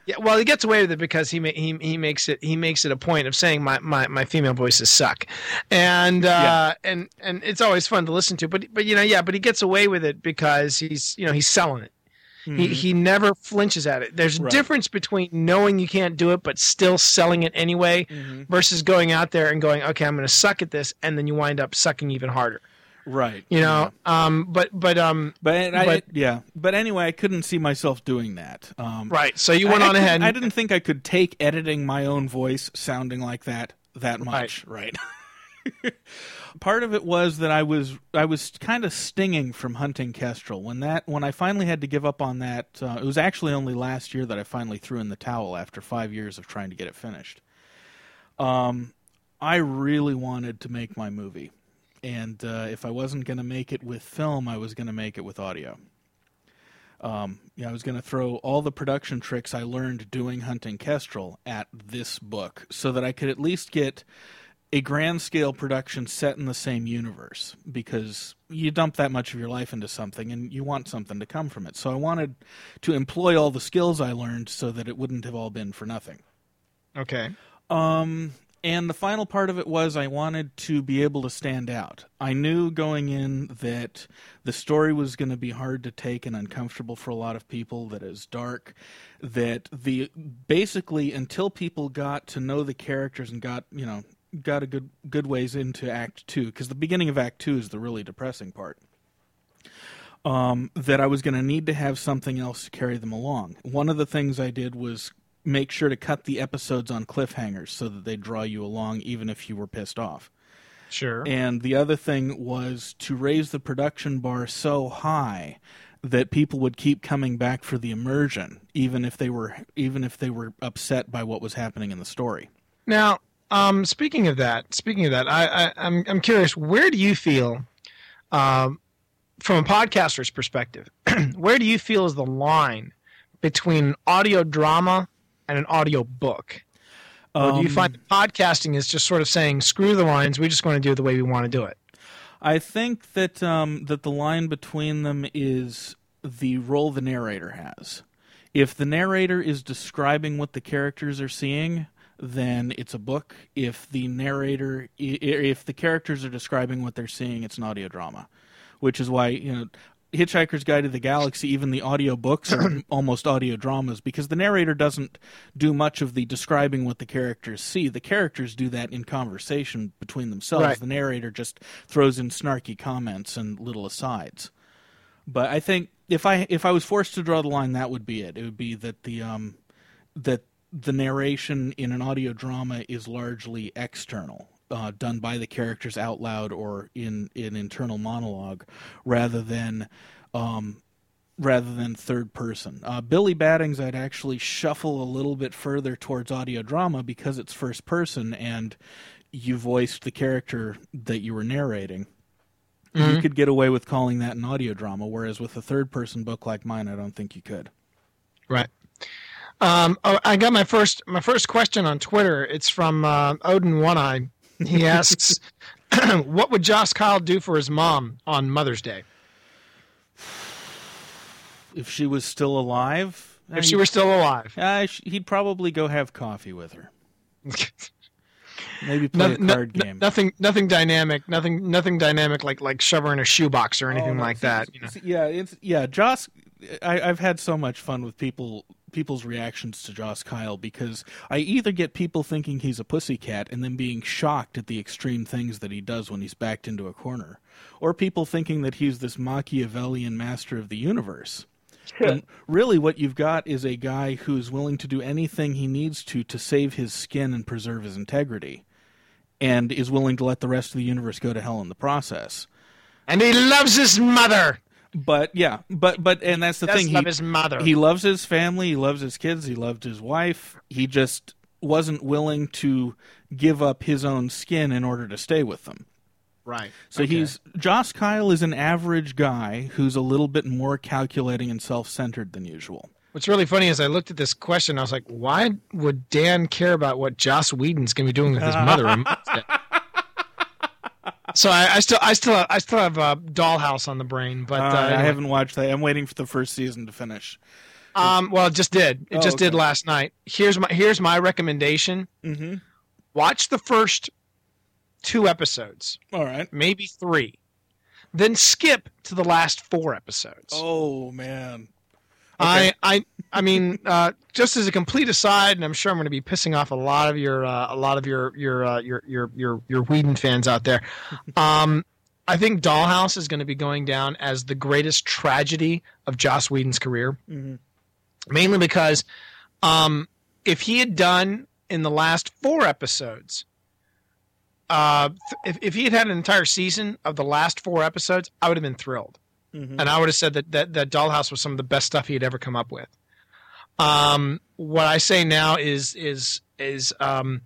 Yeah, well, he gets away with it because he he he makes it he makes it a point of saying my, my, my female voices suck, and uh, and and it's always fun to listen to. But but you know yeah, but he gets away with it because he's you know he's selling it. He he never flinches at it. There's a Right. difference between knowing you can't do it but still selling it anyway, versus going out there and going okay I'm going to suck at this, and then you wind up sucking even harder. Right. You know, um, but but um, But, I, But- yeah, but anyway, I couldn't see myself doing that. Um, right. So you went I, on I ahead. couldn't- I didn't think I could take editing my own voice sounding like that that much. Right. Part of it was that I was I was kind of stinging from hunting kestrel when that when I finally had to give up on that. Uh, it was actually only last year that I finally threw in the towel after five years of trying to get it finished. Um, I really wanted to make my movie, and uh, if I wasn't going to make it with film, I was going to make it with audio. Um, yeah, I was going to throw all the production tricks I learned doing hunting kestrel at this book, so that I could at least get a grand scale production set in the same universe because you dump that much of your life into something and you want something to come from it. So I wanted to employ all the skills I learned so that it wouldn't have all been for nothing. Okay. Um, and the final part of it was I wanted to be able to stand out. I knew going in that the story was going to be hard to take and uncomfortable for a lot of people, that dark, that the basically until people got to know the characters and got, you know, got a good good ways into act 2 because the beginning of act 2 is the really depressing part. Um, that I was going to need to have something else to carry them along. One of the things I did was make sure to cut the episodes on cliffhangers so that they draw you along even if you were pissed off. Sure. And the other thing was to raise the production bar so high that people would keep coming back for the immersion even if they were even if they were upset by what was happening in the story. Now, um, speaking of that, speaking of that, I, I, I'm I'm curious. Where do you feel, um, from a podcaster's perspective, where do you feel is the line between audio drama and an audio book? Or do you Um, find that podcasting is just sort of saying, "Screw the lines. we're just going to do it the way we want to do it"? I think that um, that the line between them is the role the narrator has. If the narrator is describing what the characters are seeing, then it's a book. If the narrator, if the characters are describing what they're seeing, it's an audio drama. Which is why you know. Hitchhiker's Guide to the Galaxy, even the audio books are almost audio dramas because the narrator doesn't do much of the describing what the characters see. The characters do that in conversation between themselves. Right. The narrator just throws in snarky comments and little asides. But I think if I if I was forced to draw the line, that would be it. It would be that the um that the narration in an audio drama is largely external, uh, done by the characters out loud or in in internal monologue, rather than um, rather than third person. Uh, Billibub Baddings, I'd actually shuffle a little bit further towards audio drama because it's first person and you voiced the character that you were narrating. You could get away with calling that an audio drama, whereas with a third person book like mine, I don't think you could. Right. Um, oh, I got my first my first question on Twitter. It's from uh, Odin One Eye. He asks, "What would Joss Kyle do for his mom on Mother's Day If she was still alive, if she were still alive?" uh, he'd probably go have coffee with her. Maybe play No- a card no- game. nothing, nothing dynamic. Nothing, nothing dynamic like like shove her in a shoebox or anything Oh, no, like that. You know. Yeah, it's yeah. Joss, I, I've had so much fun with people people's reactions to Joss Kyle because I either get people thinking he's a pussycat and then being shocked at the extreme things that he does when he's backed into a corner, or people thinking that he's this Machiavellian master of the universe. and really, what you've got is a guy who's willing to do anything he needs to to save his skin and preserve his integrity, and is willing to let the rest of the universe go to hell in the process. And he loves his mother. But yeah, but but and that's the thing. love he, his mother. he loves his family. He loves his kids. He loved his wife. He just wasn't willing to give up his own skin in order to stay with them. right. So he's Joss Kyle is an average guy who's a little bit more calculating and self-centered than usual. What's really funny is I looked at this question. I was like, why would Dan care about what Joss Whedon's going to be doing with his mother? on Mother's Day? so I, I still, I still, I still have uh, Dollhouse on the brain, but uh, Uh, I haven't watched that. I'm waiting for the first season to finish. Um, well, it just did. It Oh, just did last night. Here's my here's my recommendation. Mm-hmm. Watch the first two episodes, All right. maybe three, then skip to the last four episodes. Oh man. I, I, I mean, uh, just as a complete aside, and I'm sure I'm going to be pissing off a lot of your, uh, a lot of your, your, uh, your, your, your, your Whedon fans out there. Um, I think Dollhouse is going to be going down as the greatest tragedy of Joss Whedon's career, Mhm. mainly because, um, if he had done in the last four episodes, uh, th- if if he had had an entire season of the last four episodes, I would have been thrilled, Mhm. and I would have said that, that that Dollhouse was some of the best stuff he had ever come up with. Um, what I say now is is is um,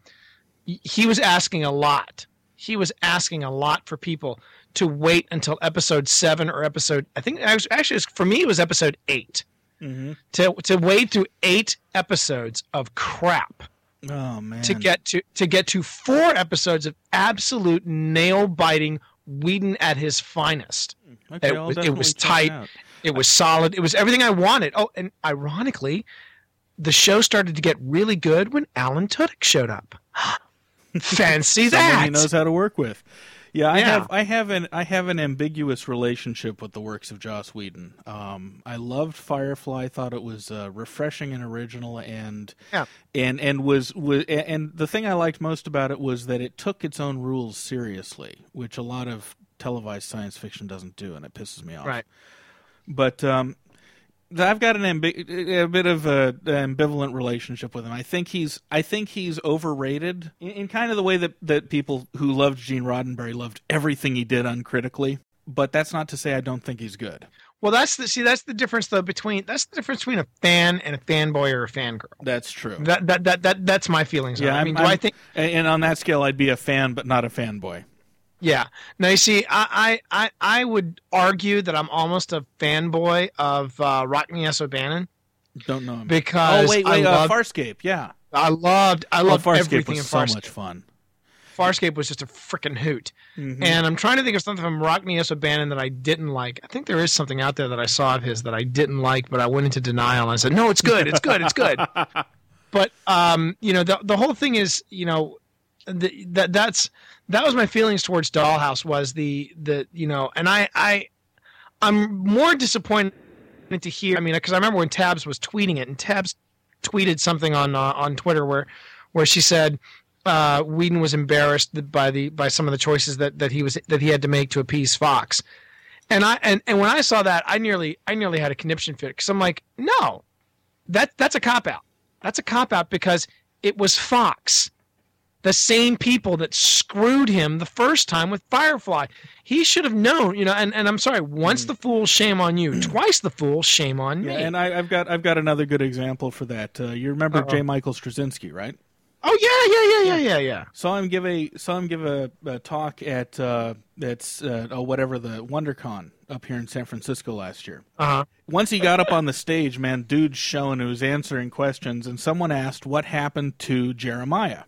he was asking a lot. He was asking a lot for people to wait until episode seven or episode. I think actually, was- for me it was episode eight Mhm. to to wade through eight episodes of crap Oh man. to get to to get to four episodes of absolute nail biting Whedon at his finest. Hmm, okay, it was- it was tight. out. It was solid. It was everything I wanted. Oh, and ironically, the show started to get really good when Alan Tudyk showed up. Fancy Someone that. he knows how to work with. Yeah, I Yeah. have I have an I have an ambiguous relationship with the works of Joss Whedon. Um, I loved Firefly, thought it was uh, refreshing and original, and Yeah. and and was, was and the thing I liked most about it was that it took its own rules seriously, which a lot of televised science fiction doesn't do, and it pisses me off. Right. But um, I've got an ambi- a bit of a, ambivalent relationship with him. I think he's I think he's overrated in, in kind of the way that that people who loved Gene Roddenberry loved everything he did uncritically. But that's not to say I don't think he's good. well, that's the see. That's the difference though between that's the difference between a fan and a fanboy or a fangirl. That's true. That that that, that that's my feelings. yeah, I I'm- mean, do I'm- I think? and on that scale, I'd be a fan, but not a fanboy. Yeah. Now you see, I I I, I would argue that I'm almost a fanboy of uh, Rockne S. O'Bannon Don't know him. because oh wait, I wait, uh, loved, Farscape. Yeah, I loved I oh, loved Farscape everything was in so much fun. Farscape was just a freaking hoot. Mhm. And I'm trying to think of something from Rockne S. O'Bannon that I didn't like. I think there is something out there that I saw of his that I didn't like, but I went into denial and I said, "No, it's good. It's good. It's good." but um, you know, the the whole thing is, you know, the, that that's that was my feelings towards Dollhouse was the the you know, and I I I'm more disappointed to hear. I mean, because I remember when Tabs was tweeting it, and Tabs tweeted something on uh, on Twitter where where she said uh, Whedon was embarrassed by the by some of the choices that, that he was that he had to make to appease Fox, and I and, and when I saw that, I nearly I nearly had a conniption fit because I'm like, no, that that's a cop out. That's a cop out because it was Fox, the same people that screwed him the first time with Firefly. He should have known, you know. And, and I'm sorry, once the fool, shame on you. Twice the fool, shame on me. Yeah, and I, I've got I've got another good example for that. Uh, you remember Uh-oh. J. Michael Straczynski, right? oh yeah, yeah, yeah, yeah, yeah, yeah. Saw him give a saw him give a, a talk at uh, that's uh, oh, whatever the WonderCon up here in San Francisco last year. Uh huh. Once he got up on the stage, man, dude's showing who was answering questions, and someone asked what happened to Jeremiah,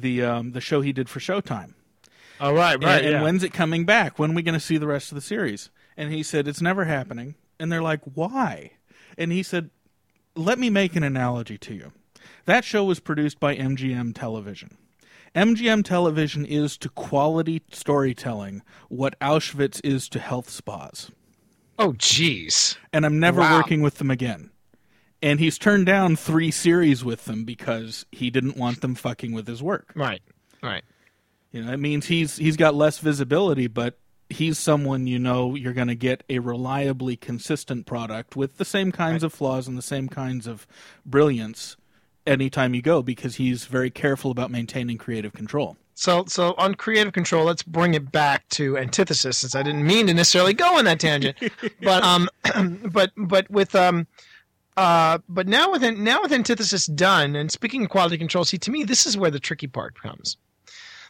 the um, the show he did for Showtime. All right, right. and, and yeah. when's it coming back? When are we going to see the rest of the series? And he said, It's never happening. And they're like, Why? And he said, Let me make an analogy to you. That show was produced by MGM Television. MGM Television is to quality storytelling what Auschwitz is to health spas. oh, jeez. And I'm never Wow. working with them again. And he's turned down three series with them because he didn't want them fucking with his work. Right, right. You know, it means he's he's got less visibility, but he's someone you know you're going to get a reliably consistent product with the same kinds of flaws and the same kinds of brilliance anytime you go because he's very careful about maintaining creative control. So, so on creative control, let's bring it back to antithesis, since I didn't mean to necessarily go on that tangent, but um, but but with um, uh, but now with now with antithesis done, and speaking of quality control, see to me this is where the tricky part comes.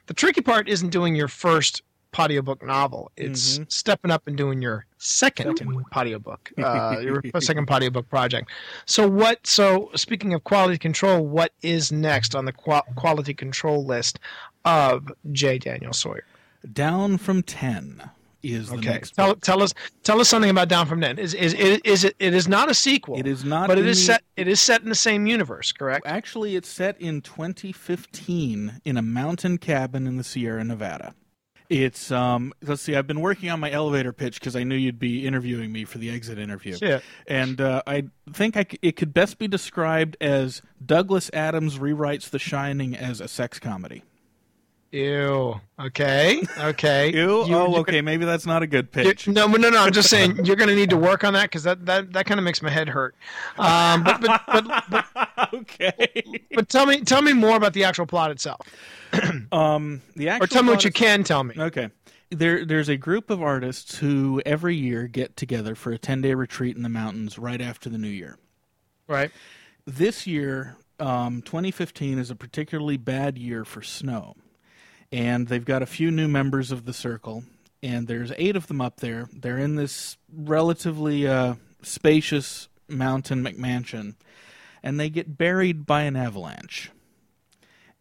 The tricky part isn't doing your first audiobook novel; it's stepping up and doing your second audiobook, uh, your second audiobook project. So what? So speaking of quality control, what is next on the qua- quality control list of J. Daniel Sawyer? Down from 10 is the Okay, next tell, book. tell us tell us something about Down from Ten. Is is is, is it? It is not a sequel. It is not but it is the- set. It is set in the same universe, correct? Actually, it's set in 2015 in a mountain cabin in the Sierra Nevada. It's um let's see I've been working on my elevator pitch because I knew you'd be interviewing me for the exit interview. Yeah. And uh, I think I c it could best be described as Douglas Adams rewrites The Shining as a sex comedy. Ew. Okay. Okay. Ew. You- oh, okay. Maybe that's not a good pitch. no, no, no. I'm just saying you're going to need to work on that because that, that, that kind of makes my head hurt. Um, but, but, but, but, okay. but tell me tell me more about the actual plot itself, Um, the actual or tell me what you can tell me. Okay. There, there's a group of artists who every year get together for a 10 day retreat in the mountains right after the new year. Right. This year, um, 2015, is a particularly bad year for snow. And they've got a few new members of the circle, and there's eight of them up there. They're in this relatively uh, spacious mountain McMansion, and they get buried by an avalanche.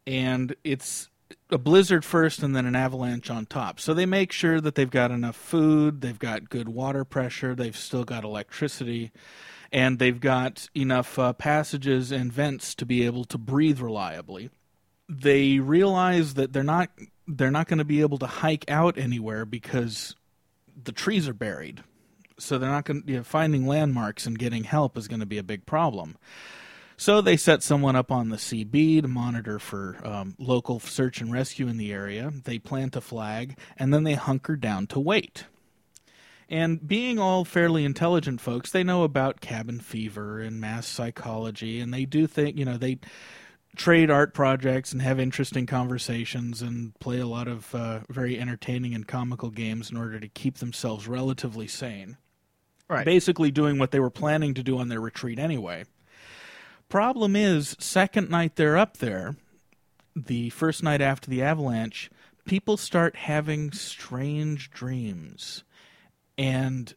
And it's a blizzard first and then an avalanche on top. So they make sure that they've got enough food, they've got good water pressure, they've still got electricity, and they've got enough uh, passages and vents to be able to breathe reliably. They realize that they're not they're not going to be able to hike out anywhere because the trees are buried. So they're not going you know, finding landmarks and getting help is going to be a big problem. So they set someone up on the CB to monitor for um, local search and rescue in the area. They plant a flag, and then they hunker down to wait. And being all fairly intelligent folks, they know about cabin fever and mass psychology, and they do think, you know, they trade art projects and have interesting conversations and play a lot of uh, very entertaining and comical games in order to keep themselves relatively sane. Right. Basically, doing what they were planning to do on their retreat anyway. Problem is, second night they're up there, the first night after the avalanche, people start having strange dreams. And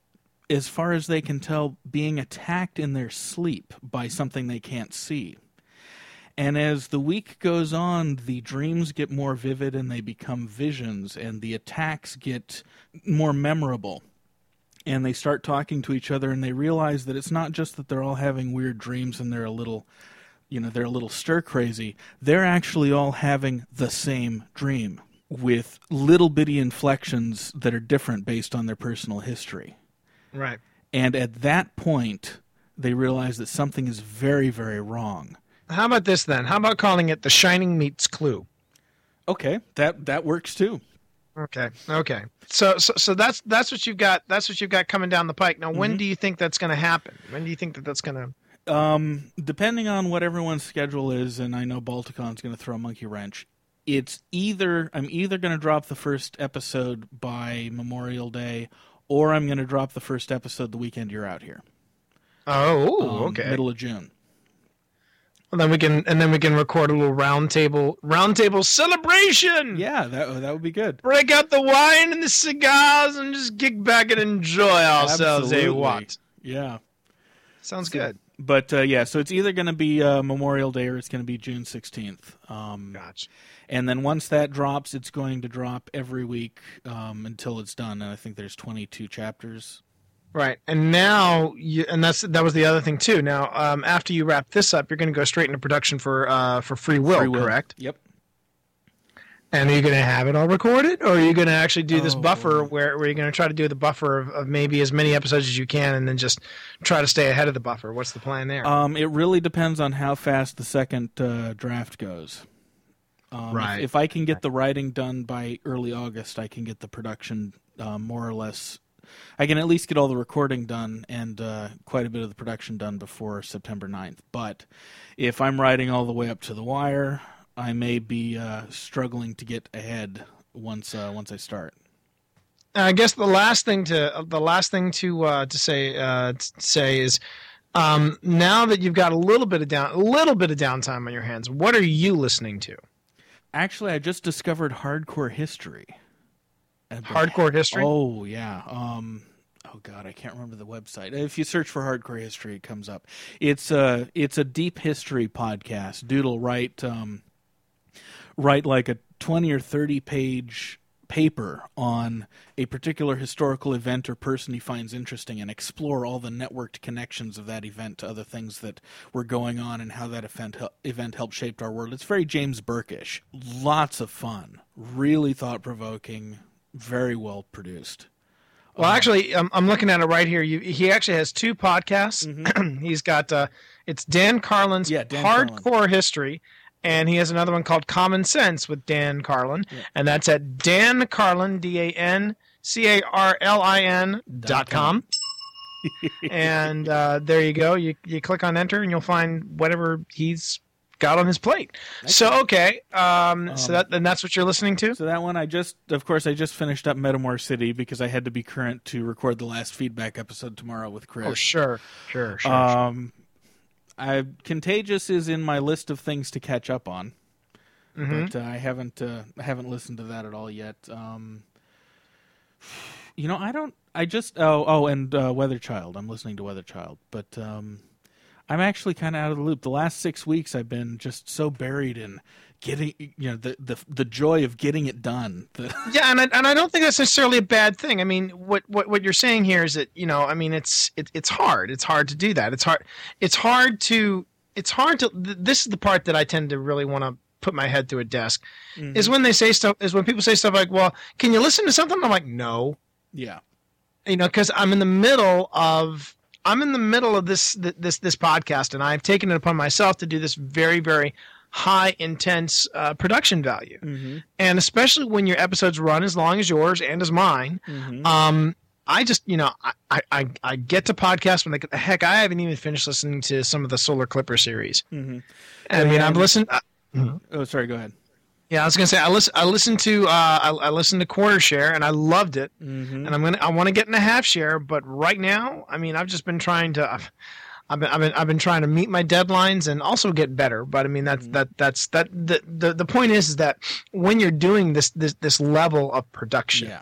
as far as they can tell, being attacked in their sleep by something they can't see. And as the week goes on, the dreams get more vivid and they become visions, and the attacks get more memorable. And they start talking to each other and they realize that it's not just that they're all having weird dreams and they're a little you know they're a little stir crazy. They're actually all having the same dream with little bitty inflections that are different based on their personal history. Right. and at that point they realize that something is very very wrong How about this then? How about calling it the Shining meets Clue? okay that that works too Okay. Okay. So so so that's that's what you've got. That's what you've got coming down the pike. Now, when do you think that's going to happen? When do you think that that's going to? Um, depending on what everyone's schedule is, and I know Balticon's going to throw a monkey wrench. It's either I'm either going to drop the first episode by Memorial Day, or I'm going to drop the first episode the weekend you're out here. Oh, um, okay. middle of June. Well, then we can and then we can record a little round table round table celebration. Yeah, that that would be good. Break out the wine and the cigars and just kick back and enjoy ourselves. Eh? Absolutely. What? Yeah, Sounds good. but uh, yeah, so it's either going to be uh, Memorial Day or it's going to be June 16th. Um, Gotcha. And then once that drops, it's going to drop every week um, until it's done. And I think there's 22 chapters. Right, and now you, and that's that was the other thing too. Now, um, after you wrap this up, you're going to go straight into production for uh, for Free Will, Free Will. correct? Yep. And are you going to have it all recorded, or are you going to actually do this Oh. buffer where, where you're going to try to do the buffer of, of maybe as many episodes as you can, and then just try to stay ahead of the buffer? What's the plan there? Um, it really depends on how fast the second uh, draft goes. Um, if- Right. If, I can get the writing done by early August, I can get the production uh, more or less. I can at least get all the recording done and uh, quite a bit of the production done before September 9th. But if I'm riding all the way up to the wire, I may be uh, struggling to get ahead once uh, once I start. I guess the last thing to the last thing to uh, to say uh, to say is um, now that you've got a little bit of down a little bit of downtime on your hands, what are you listening to? Actually, I just discovered hardcore history. Hardcore history. Oh yeah. Um. Oh god, I can't remember the website. If you search for hardcore history, it comes up. It's a it's a deep history podcast. Doodle write um write like a twenty or thirty page paper on a particular historical event or person he finds interesting and explore all the networked connections of that event to other things that were going on and how that event event helped shape our world. It's very James Burkish. Lots of fun. Really thought provoking. Very well produced. Well, actually, I'm, I'm looking at it right here. You, he actually has two podcasts. He's got uh, it's Dan Carlin's Yeah, Dan Hardcore History, and he has another one called Common Sense with Dan Carlin, and that's at Dan Carlin, D A N C A R L I N dot com. and uh, there you go. You you click on enter, and you'll find whatever he's got on his plate. So okay, um, so that and that's what you're listening to. So that one, I just, of course, I just finished up Metamor City because I had to be current to record the last feedback episode tomorrow with Chris. Oh sure, sure, sure. Um, I Contagious is in my list of things to catch up on, Mm-hmm. but uh, I haven't uh, I haven't listened to that at all yet. Um, you know, I don't. I just oh oh and uh, Weather Child. I'm listening to Weather Child, but um, I'm actually kind of out of the loop. The last six weeks, I've been just so buried in getting you know the the the joy of getting it done. Yeah, and I, and I don't think that's necessarily a bad thing. I mean, what, what what you're saying here is that you know, I mean, it's it, it's hard. It's hard to do that. It's hard. It's hard to. It's hard to. This is the part that I tend to really want to put my head through a desk. Mm-hmm. Is when they say stuff. Is when people say stuff like, "Well, can you listen to something?" I'm like, "No," yeah. you know, because I'm in the middle of. I'm in the middle of this this this podcast, and I've taken it upon myself to do this very very high intense uh, production value Mm-hmm. and especially when your episodes run as long as yours and as mine Mm-hmm. um i just you know i i i get to podcast when the heck i haven't even finished listening to some of the solar clipper series Mhm. i mean i've listened uh, Oh, sorry. Go ahead. Yeah i was gonna say i listen i listened to uh i, I listened to quarter share and i loved it Mm-hmm. and i'm gonna i want to get in a half share but right now i mean i've just been trying to I've, I've been, I've been I've been trying to meet my deadlines and also get better. But I mean that's that that's that the, the the point is, is that when you're doing this this this level of production, Yeah.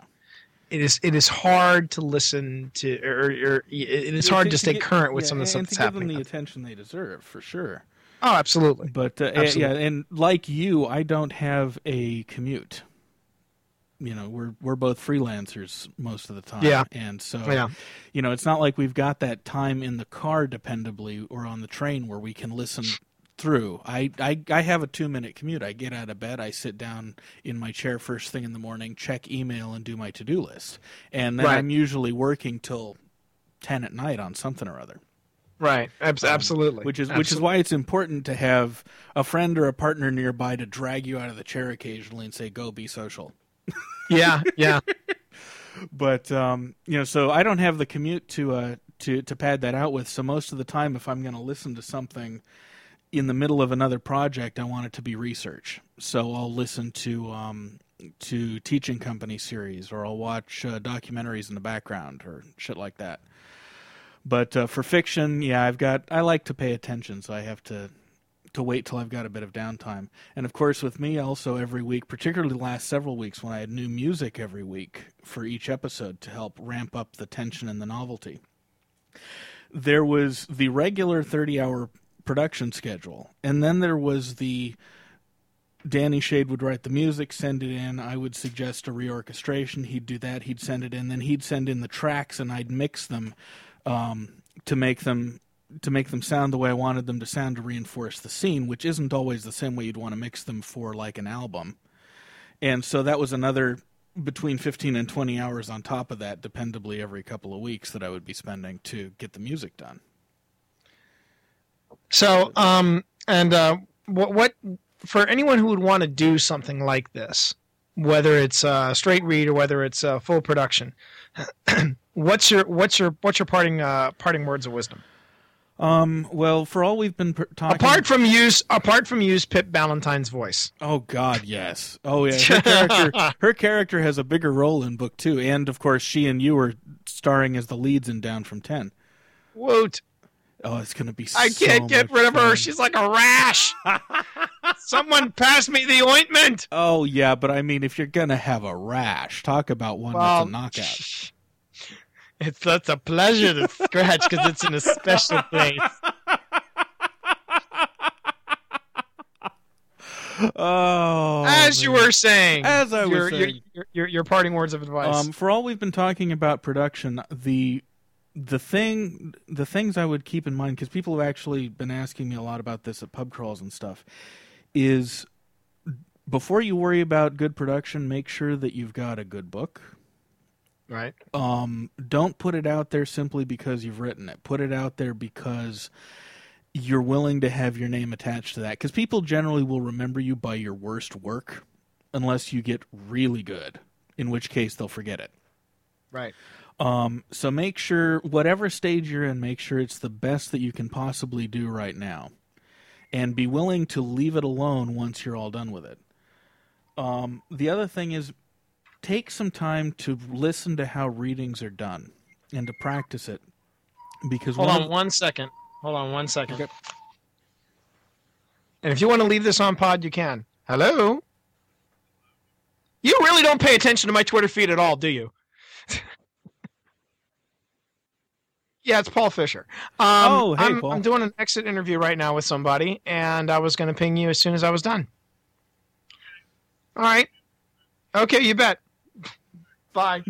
it is it is hard to listen to or, or it is hard to, stay get- current with yeah, some of the stuff and that's to give them the attention they deserve for sure. Oh, absolutely. But uh, Absolutely. yeah, and like you, I don't have a commute. You know, we're we're both freelancers most of the time. Yeah. and so Yeah. you know, it's not like we've got that time in the car, dependably, or on the train where we can listen through. I I, I have a two minute commute. I get out of bed, I sit down in my chair first thing in the morning, check email, and do my to do list, and then Right. I'm usually working till ten at night on something or other. Right. Abs- absolutely. Um, Which is which is why it's important to have a friend or a partner nearby to drag you out of the chair occasionally and say, "Go be social." yeah, yeah. But um, you know, so I don't have the commute to uh, to to pad that out with. So most of the time, if I'm going to listen to something in the middle of another project, I want it to be research. So I'll listen to um, to teaching company series, or I'll watch uh, documentaries in the background, or shit like that. But uh, for fiction, yeah, I've got I like to pay attention, so I have to to wait till I've got a bit of downtime. And of course, with me also every week, particularly the last several weeks when I had new music every week for each episode to help ramp up the tension and the novelty. There was the regular 30 hour production schedule, and then there was the Danny Shade would write the music, send it in. I would suggest a reorchestration. He'd do that. He'd send it in. Then he'd send in the tracks, and I'd mix them um, to make them to make them sound the way I wanted them to sound to reinforce the scene, which isn't always the same way you'd want to mix them for like an album. And so that was another between 15 and 20 hours on top of that, dependably every couple of weeks that I would be spending to get the music done. So, um, and uh, what, what for anyone who would want to do something like this, whether it's uh, straight read or whether it's uh, full production, what's your what's your what's your parting uh, parting words of wisdom? Um, well, for all we've been talking Apart from use apart from use Pip Ballantine's voice. Oh God, yes. Oh yeah. Her character, her character has a bigger role in book two, and of course, she and you are starring as the leads in Down from Ten. Woot! Oh, it's gonna be. I so can't get rid of her. She's like a rash. Someone pass me the ointment. Oh yeah, but I mean, if you're gonna have a rash, talk about one Well, that's a knockout. It's that's a pleasure to scratch because it's in a special place. Oh, As you man. were saying, As I was your, your- saying. your, your, your parting words of advice. Um, for all we've been talking about production, the the thing, the things I would keep in mind, because people have actually been asking me a lot about this at pub crawls and stuff, is before you worry about good production, make sure that you've got a good book. Right? Um, don't put it out there simply because you've written it. Put it out there because you're willing to have your name attached to that because people generally will remember you by your worst work unless you get really good, in which case they'll forget it. Right. Um, so make sure whatever stage you're in, make sure it's the best that you can possibly do right now, and be willing to leave it alone once you're all done with it. Um, the other thing is, take some time to listen to how readings are done and to practice it, because Hold one on of- one second. Hold on one second. And if you want to leave this on pod, you can. Hello? You really don't pay attention to my Twitter feed at all, do you? yeah, it's Paul Fisher. Um, Oh, hey, I'm, Paul. I'm doing an exit interview right now with somebody, and I was going to ping you as soon as I was done. All right. Okay, you bet. Bye.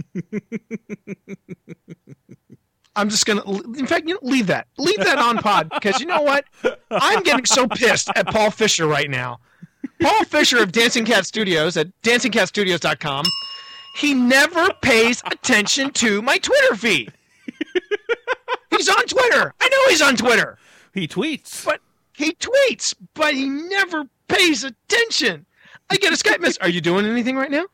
I'm just gonna. In fact, you know, leave that. Leave that on pod because you know what? I'm getting so pissed at Paul Fisher right now. Paul Fisher of Dancing Cat Studios at dancingcatstudios.com. He never pays attention to my Twitter feed. He's on Twitter. I know he's on Twitter, he tweets. but he tweets, but he never pays attention. I get a Skype message. Are you doing anything right now?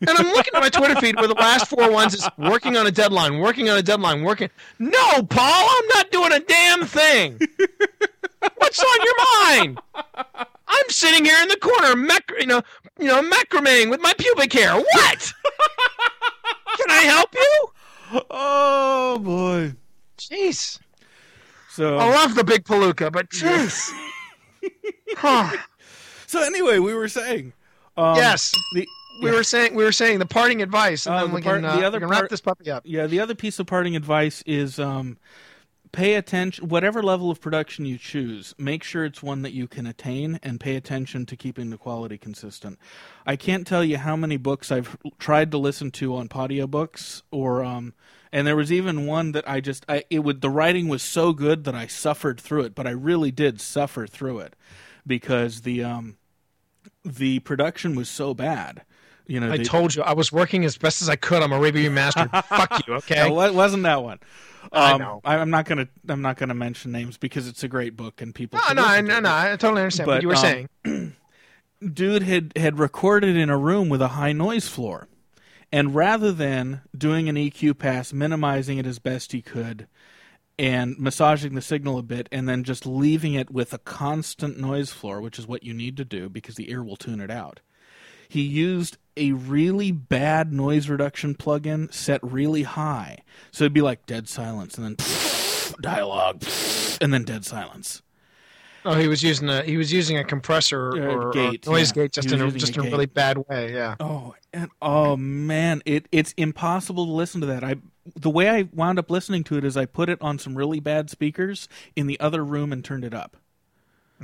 And I'm looking at my Twitter feed where the last four ones is working on a deadline, working on a deadline, working. No, Paul, I'm not doing a damn thing. What's on your mind? I'm sitting here in the corner, mac- you know, you know, macrameing with my pubic hair. What? Can I help you? Oh boy! Jeez, So I love the big palooka, but jeez. Huh. so anyway, we were saying. Um, yes, The we were saying we were saying the parting advice, and Uh, then the we part- can, uh, the other we can wrap part- this puppy up. Yeah, the other piece of parting advice is um, pay attention, whatever level of production you choose, make sure it's one that you can attain and pay attention to keeping the quality consistent. I can't tell you how many books I've tried to listen to on Podiobooks or. Um, and there was even one that I just I it would the writing was so good that I suffered through it, but I really did suffer through it because the um the production was so bad. You know, I the- told you I was working as best as I could. I'm a review master. Fuck you, okay? No, it wasn't that one. I Um, know. I, am not gonna. I'm not gonna mention names because it's a great book and people. No, no, I- no, no. I totally understand what you were um, saying. Dude had had recorded in a room with a high noise floor, and rather than doing an EQ pass, minimizing it as best he could, and massaging the signal a bit, and then just leaving it with a constant noise floor, which is what you need to do because the ear will tune it out. He used a really bad noise reduction plugin set really high. So it'd be like dead silence and then dialogue and then dead silence. Oh, he was using a he was using a compressor Uh, or, or gate, noise yeah. gate just in a just a in a really bad way. Yeah. Oh, and oh man, it it's impossible to listen to that. I the way I wound up listening to it is I put it on some really bad speakers in the other room and turned it up.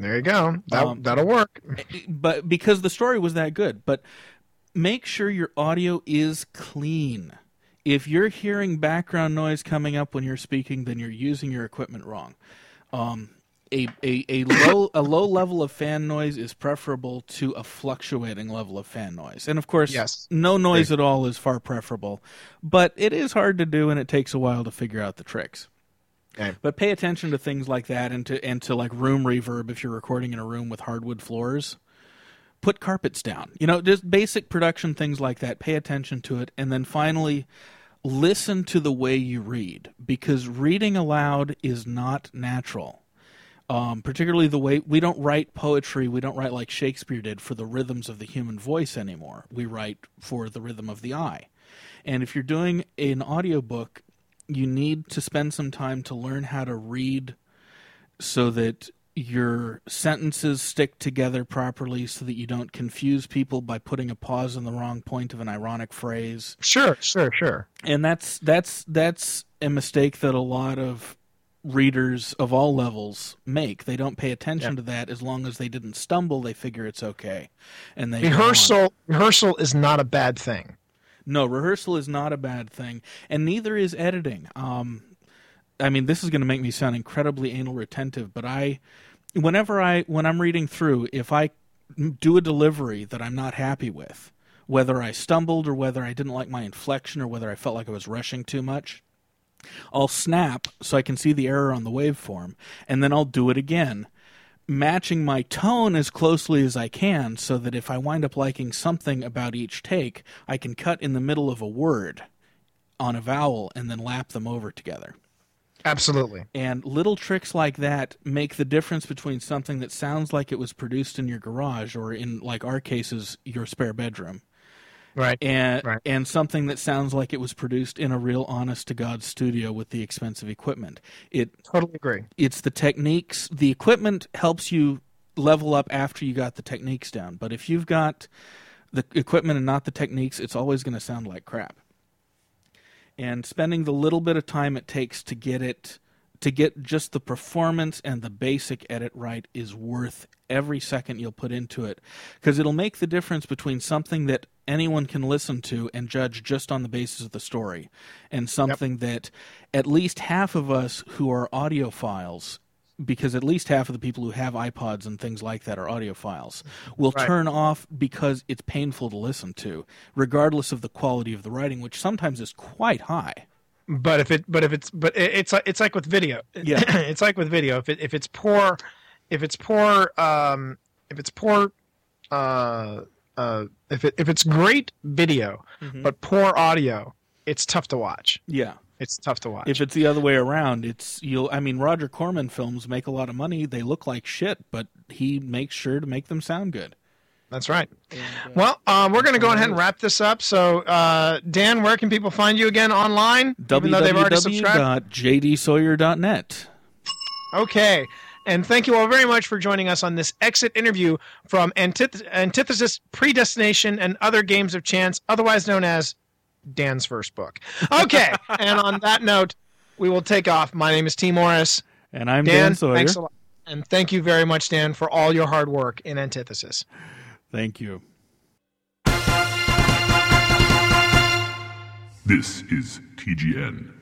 There you go. That Um, that'll work. but because the story was that good. But make sure your audio is clean. If you're hearing background noise coming up when you're speaking, then you're using your equipment wrong. Um, a, a, a low a low level of fan noise is preferable to a fluctuating level of fan noise, and of course, Yes. no noise at all is far preferable. But it is hard to do, and it takes a while to figure out the tricks. Okay. But pay attention to things like that, and to and to like room reverb if you're recording in a room with hardwood floors put carpets down. You know, just basic production things like that. Pay attention to it. And then finally, listen to the way you read because reading aloud is not natural. Um, particularly the way we don't write poetry, we don't write like Shakespeare did for the rhythms of the human voice anymore. We write for the rhythm of the eye. And if you're doing an audiobook, you need to spend some time to learn how to read so that your sentences stick together properly so that you don't confuse people by putting a pause in the wrong point of an ironic phrase Sure, sure, sure. and that's that's that's a mistake that a lot of readers of all levels make they don't pay attention Yeah. to that as long as they didn't stumble they figure it's okay and they. Rehearsal rehearsal is not a bad thing. No, rehearsal is not a bad thing, and neither is editing. Um, I mean, this is going to make me sound incredibly anal retentive, but I, whenever I, when I'm reading through, if I do a delivery that I'm not happy with, whether I stumbled or whether I didn't like my inflection or whether I felt like I was rushing too much, I'll snap so I can see the error on the waveform, and then I'll do it again, matching my tone as closely as I can so that if I wind up liking something about each take, I can cut in the middle of a word on a vowel and then lap them over together. Absolutely. And little tricks like that make the difference between something that sounds like it was produced in your garage or in like our cases your spare bedroom Right. and Right. and something that sounds like it was produced in a real honest to god studio with the expensive equipment. It totally agree. it's the techniques, the equipment helps you level up after you got the techniques down. But if you've got the equipment and not the techniques, it's always going to sound like crap. And spending the little bit of time it takes to get it to get just the performance and the basic edit right is worth every second you'll put into it. Because it'll make the difference between something that anyone can listen to and judge just on the basis of the story and something that at least half of us who are audiophiles because at least half of the people who have iPods and things like that are audiophiles will Right. turn off because it's painful to listen to regardless of the quality of the writing which sometimes is quite high But if it, but if it's, but it's it's like with video. Yeah. it's like with video. If it, if it's poor, if it's poor, um, if it's poor, uh, uh, if it, if it's great video Mm-hmm. but poor audio, it's tough to watch. yeah It's tough to watch. If it's the other way around, it's you'll. I mean, Roger Corman films make a lot of money. They look like shit, but he makes sure to make them sound good. That's right. well, uh, we're going to go ahead and wrap this up. So, uh, Dan, where can people find you again online? Even they've already subscribed. www.jdsawyer.net. Okay. And thank you all very much for joining us on this exit interview from Antith- Antithesis, Predestination, and Other Games of Chance, otherwise known as Dan's first book. Okay. and on that note, we will take off. My name is Tee Morris. And I'm Dan, Dan, Sawyer. thanks a lot. And thank you very much, Dan, for all your hard work in Antithesis. Thank you. This is TGN